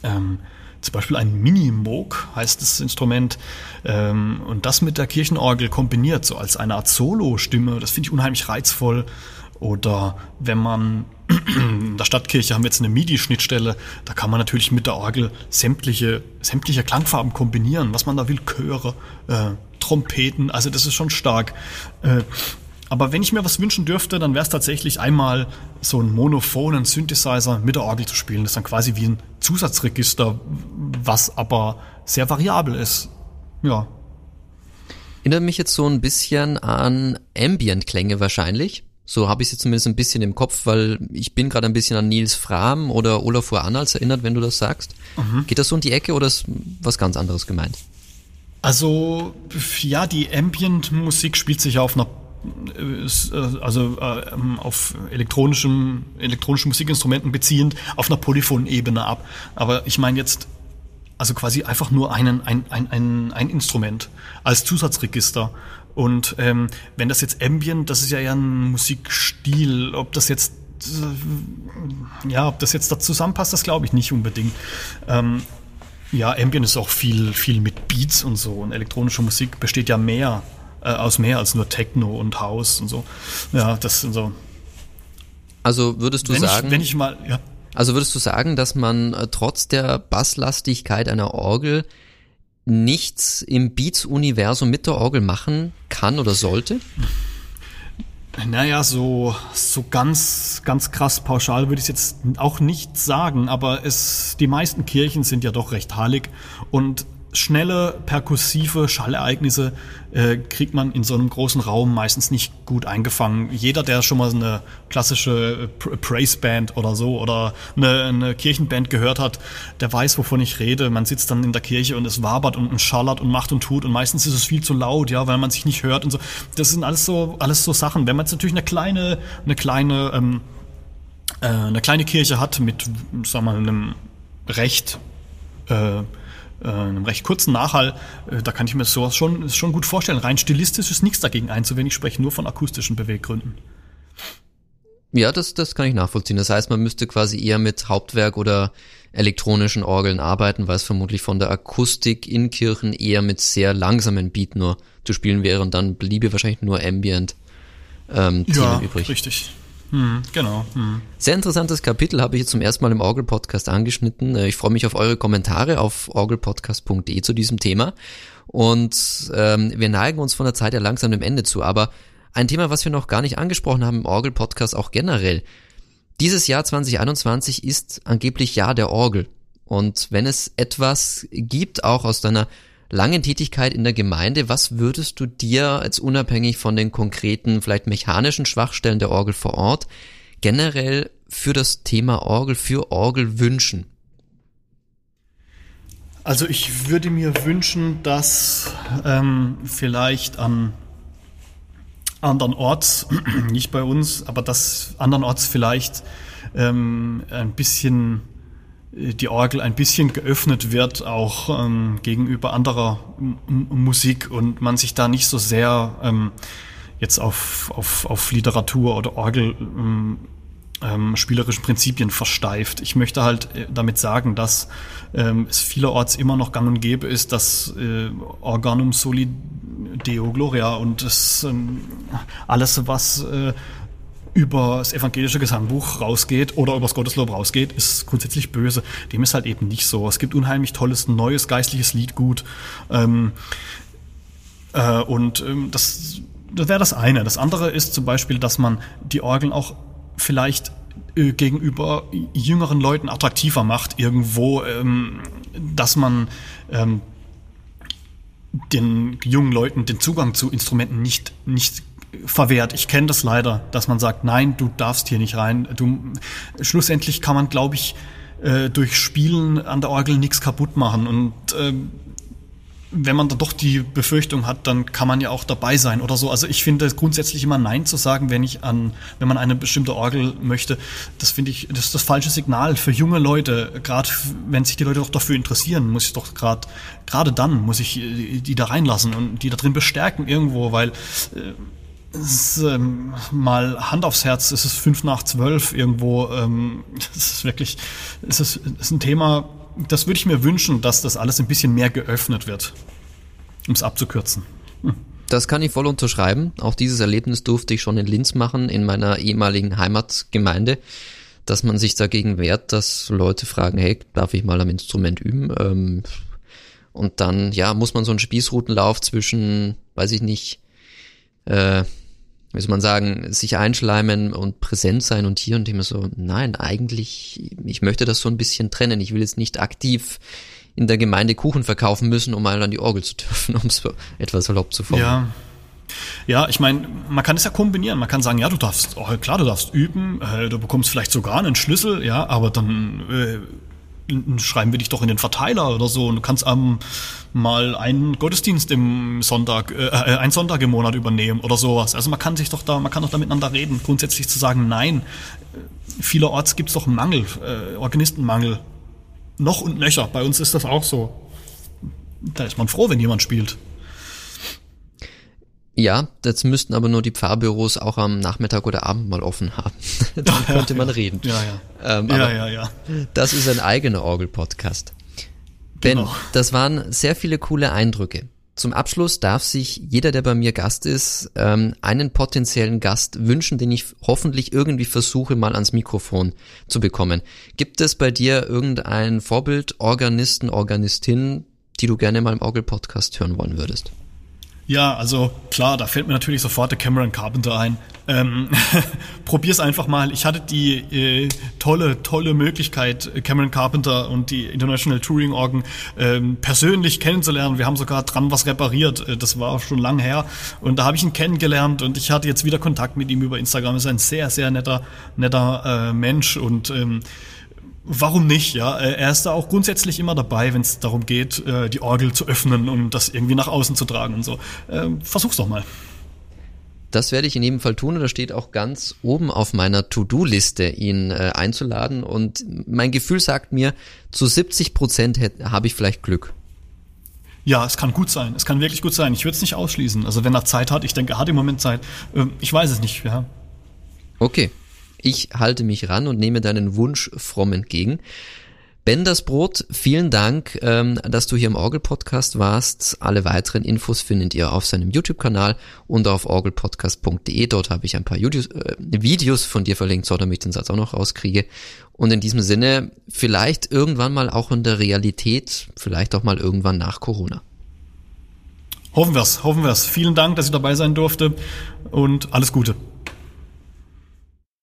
ähm, zum Beispiel ein Mini-Moog heißt das Instrument, ähm, und das mit der Kirchenorgel kombiniert, so als eine Art Solo-Stimme, das finde ich unheimlich reizvoll. Oder wenn man in der Stadtkirche haben wir jetzt eine MIDI-Schnittstelle, da kann man natürlich mit der Orgel sämtliche, sämtliche Klangfarben kombinieren, was man da will, Chöre, äh, Trompeten, also das ist schon stark. Äh, aber wenn ich mir was wünschen dürfte, dann wäre es tatsächlich einmal so einen monophonen Synthesizer mit der Orgel zu spielen. Das ist dann quasi wie ein Zusatzregister, was aber sehr variabel ist. Ja. Erinnert mich jetzt so ein bisschen an Ambient-Klänge wahrscheinlich. So habe ich es jetzt zumindest ein bisschen im Kopf, weil ich bin gerade ein bisschen an Nils Fram oder Olafur Annals erinnert, wenn du das sagst. Mhm. Geht das so in die Ecke oder ist was ganz anderes gemeint? Also, ja, die Ambient-Musik spielt sich auf einer also äh, auf elektronischen, elektronischen Musikinstrumenten beziehend, auf einer Polyphon-Ebene ab. Aber ich meine jetzt also quasi einfach nur einen, ein, ein, ein, ein Instrument als Zusatzregister. Und ähm, wenn das jetzt Ambient, das ist ja ja ein Musikstil, ob das jetzt äh, ja, ob das jetzt da zusammenpasst, das glaube ich nicht unbedingt. Ähm, ja, Ambient ist auch viel, viel mit Beats und so. Und elektronische Musik besteht ja mehr äh, aus mehr als nur Techno und House und so. Ja, das sind so. Also würdest du wenn sagen, ich, wenn ich mal, ja. Also würdest du sagen, dass man äh, trotz der Basslastigkeit einer Orgel nichts im Beats-Universum mit der Orgel machen kann oder sollte? Naja, so, so ganz, ganz krass pauschal würde ich jetzt auch nicht sagen, aber es, die meisten Kirchen sind ja doch recht heilig und schnelle, perkussive Schallereignisse äh, kriegt man in so einem großen Raum meistens nicht gut eingefangen. Jeder, der schon mal eine klassische äh, Praise Band oder so oder eine, eine, Kirchenband gehört hat, der weiß, wovon ich rede. Man sitzt dann in der Kirche und es wabert und, und schallert und macht und tut und meistens ist es viel zu laut, ja, weil man sich nicht hört und so. Das sind alles so, alles so Sachen. Wenn man jetzt natürlich eine kleine, eine kleine, ähm, äh, eine kleine Kirche hat mit, wir mal, einem recht äh, äh, einem recht kurzen Nachhall, äh, da kann ich mir sowas schon, schon gut vorstellen. Rein stilistisch ist nichts dagegen einzuwenden. Ich spreche nur von akustischen Beweggründen. Ja, das, das kann ich nachvollziehen. Das heißt, man müsste quasi eher mit Hauptwerk oder elektronischen Orgeln arbeiten, weil es vermutlich von der Akustik in Kirchen eher mit sehr langsamen Beat nur zu spielen wäre und dann bliebe wahrscheinlich nur Ambient ähm, ja, übrig. Richtig. Hm, genau. Hm. Sehr interessantes Kapitel habe ich jetzt zum ersten Mal im Orgel-Podcast angeschnitten. Äh, ich freue mich auf eure Kommentare auf orgelpodcast.de zu diesem Thema. Und ähm, wir neigen uns von der Zeit ja langsam dem Ende zu. Aber ein Thema, was wir noch gar nicht angesprochen haben im Orgel-Podcast auch generell. Dieses Jahr 2021 ist angeblich Jahr der Orgel. Und wenn es etwas gibt, auch aus deiner langen Tätigkeit in der Gemeinde, was würdest du dir als unabhängig von den konkreten, vielleicht mechanischen Schwachstellen der Orgel vor Ort generell für das Thema Orgel, für Orgel wünschen? Also ich würde mir wünschen, dass ähm, vielleicht an andernorts, <clears throat> nicht bei uns, aber dass andernorts vielleicht ähm, ein bisschen die Orgel ein bisschen geöffnet wird, auch ähm, gegenüber anderer M Musik und man sich da nicht so sehr ähm, jetzt auf, auf, auf Literatur oder Orgel ähm, ähm, spielerischen Prinzipien versteift. Ich möchte halt äh, damit sagen, dass ähm, es vielerorts immer noch gang und gäbe ist, dass äh, Organum Soli Deo Gloria und das, ähm, alles, was äh, über das evangelische Gesangbuch rausgeht oder über das Gotteslob rausgeht, ist grundsätzlich böse. Dem ist halt eben nicht so. Es gibt unheimlich tolles, neues geistliches Liedgut. Ähm, äh, und ähm, das, das wäre das eine. Das andere ist zum Beispiel, dass man die Orgeln auch vielleicht äh, gegenüber jüngeren Leuten attraktiver macht, irgendwo, ähm, dass man ähm, den jungen Leuten den Zugang zu Instrumenten nicht, nicht verwehrt. Ich kenne das leider, dass man sagt, nein, du darfst hier nicht rein. Du, schlussendlich kann man, glaube ich, äh, durch Spielen an der Orgel nichts kaputt machen. Und äh, wenn man da doch die Befürchtung hat, dann kann man ja auch dabei sein oder so. Also ich finde grundsätzlich immer Nein zu sagen, wenn ich an, wenn man eine bestimmte Orgel möchte, das finde ich, das ist das falsche Signal für junge Leute. Gerade wenn sich die Leute doch dafür interessieren, muss ich doch gerade, gerade dann muss ich die da reinlassen und die da drin bestärken irgendwo, weil äh, ist, ähm, mal Hand aufs Herz, es ist fünf nach zwölf irgendwo. Ähm, das ist wirklich, es ist, ist ein Thema, das würde ich mir wünschen, dass das alles ein bisschen mehr geöffnet wird, um es abzukürzen. Hm. Das kann ich voll unterschreiben. Auch dieses Erlebnis durfte ich schon in Linz machen, in meiner ehemaligen Heimatgemeinde, dass man sich dagegen wehrt, dass Leute fragen, hey, darf ich mal am Instrument üben? Ähm, und dann, ja, muss man so einen Spießrutenlauf zwischen, weiß ich nicht, äh, wie soll man sagen, sich einschleimen und präsent sein und hier und immer so, nein, eigentlich, ich möchte das so ein bisschen trennen. Ich will jetzt nicht aktiv in der Gemeinde Kuchen verkaufen müssen, um mal an die Orgel zu <laughs> dürfen, um es etwas salopp zu formulieren. Ja. Ja, ich meine, man kann es ja kombinieren. Man kann sagen, ja, du darfst, oh, klar, du darfst üben, äh, du bekommst vielleicht sogar einen Schlüssel, ja, aber dann äh, schreiben wir dich doch in den Verteiler oder so und du kannst ähm, mal einen Gottesdienst im Sonntag, äh, äh, einen Sonntag im Monat übernehmen oder sowas. Also man kann sich doch da, man kann doch da miteinander reden. Grundsätzlich zu sagen, nein, äh, vielerorts gibt es doch Mangel, äh, Organistenmangel. Noch und nöcher. Bei uns ist das auch so. Da ist man froh, wenn jemand spielt. Ja, das müssten aber nur die Pfarrbüros auch am Nachmittag oder Abend mal offen haben. <laughs> Dann könnte man reden. Ja, ja. Ähm, ja, ja, ja. Das ist ein eigener Orgel-Podcast. Ben, genau. das waren sehr viele coole Eindrücke. Zum Abschluss darf sich jeder, der bei mir Gast ist, ähm, einen potenziellen Gast wünschen, den ich hoffentlich irgendwie versuche, mal ans Mikrofon zu bekommen. Gibt es bei dir irgendein Vorbild, Organisten, Organistin, die du gerne mal im Orgel-Podcast hören wollen würdest? Ja, also klar, da fällt mir natürlich sofort der Cameron Carpenter ein. Ähm, <laughs> probier's einfach mal. Ich hatte die äh, tolle, tolle Möglichkeit, Cameron Carpenter und die International Touring Organ ähm, persönlich kennenzulernen. Wir haben sogar dran was repariert. Äh, das war schon lang her. Und da habe ich ihn kennengelernt und ich hatte jetzt wieder Kontakt mit ihm über Instagram. Er ist ein sehr, sehr netter, netter äh, Mensch und ähm, Warum nicht? Ja, äh, er ist da auch grundsätzlich immer dabei, wenn es darum geht, äh, die Orgel zu öffnen und das irgendwie nach außen zu tragen und so. Ähm, versuch's doch mal. Das werde ich in jedem Fall tun und da steht auch ganz oben auf meiner To-Do-Liste, ihn äh, einzuladen und mein Gefühl sagt mir, zu 70 Prozent habe ich vielleicht Glück. Ja, es kann gut sein. Es kann wirklich gut sein. Ich würde es nicht ausschließen. Also wenn er Zeit hat, ich denke, er hat im Moment Zeit. Ähm, ich weiß es nicht. Ja. Okay. Ich halte mich ran und nehme deinen Wunsch fromm entgegen. Ben das Brot, vielen Dank, ähm, dass du hier im Orgel-Podcast warst. Alle weiteren Infos findet ihr auf seinem YouTube-Kanal und auf orgelpodcast.de. Dort habe ich ein paar Videos, äh, Videos von dir verlinkt, so damit ich den Satz auch noch rauskriege. Und in diesem Sinne, vielleicht irgendwann mal auch in der Realität, vielleicht auch mal irgendwann nach Corona. Hoffen wir's, hoffen wir's. Vielen Dank, dass ich dabei sein durfte und alles Gute.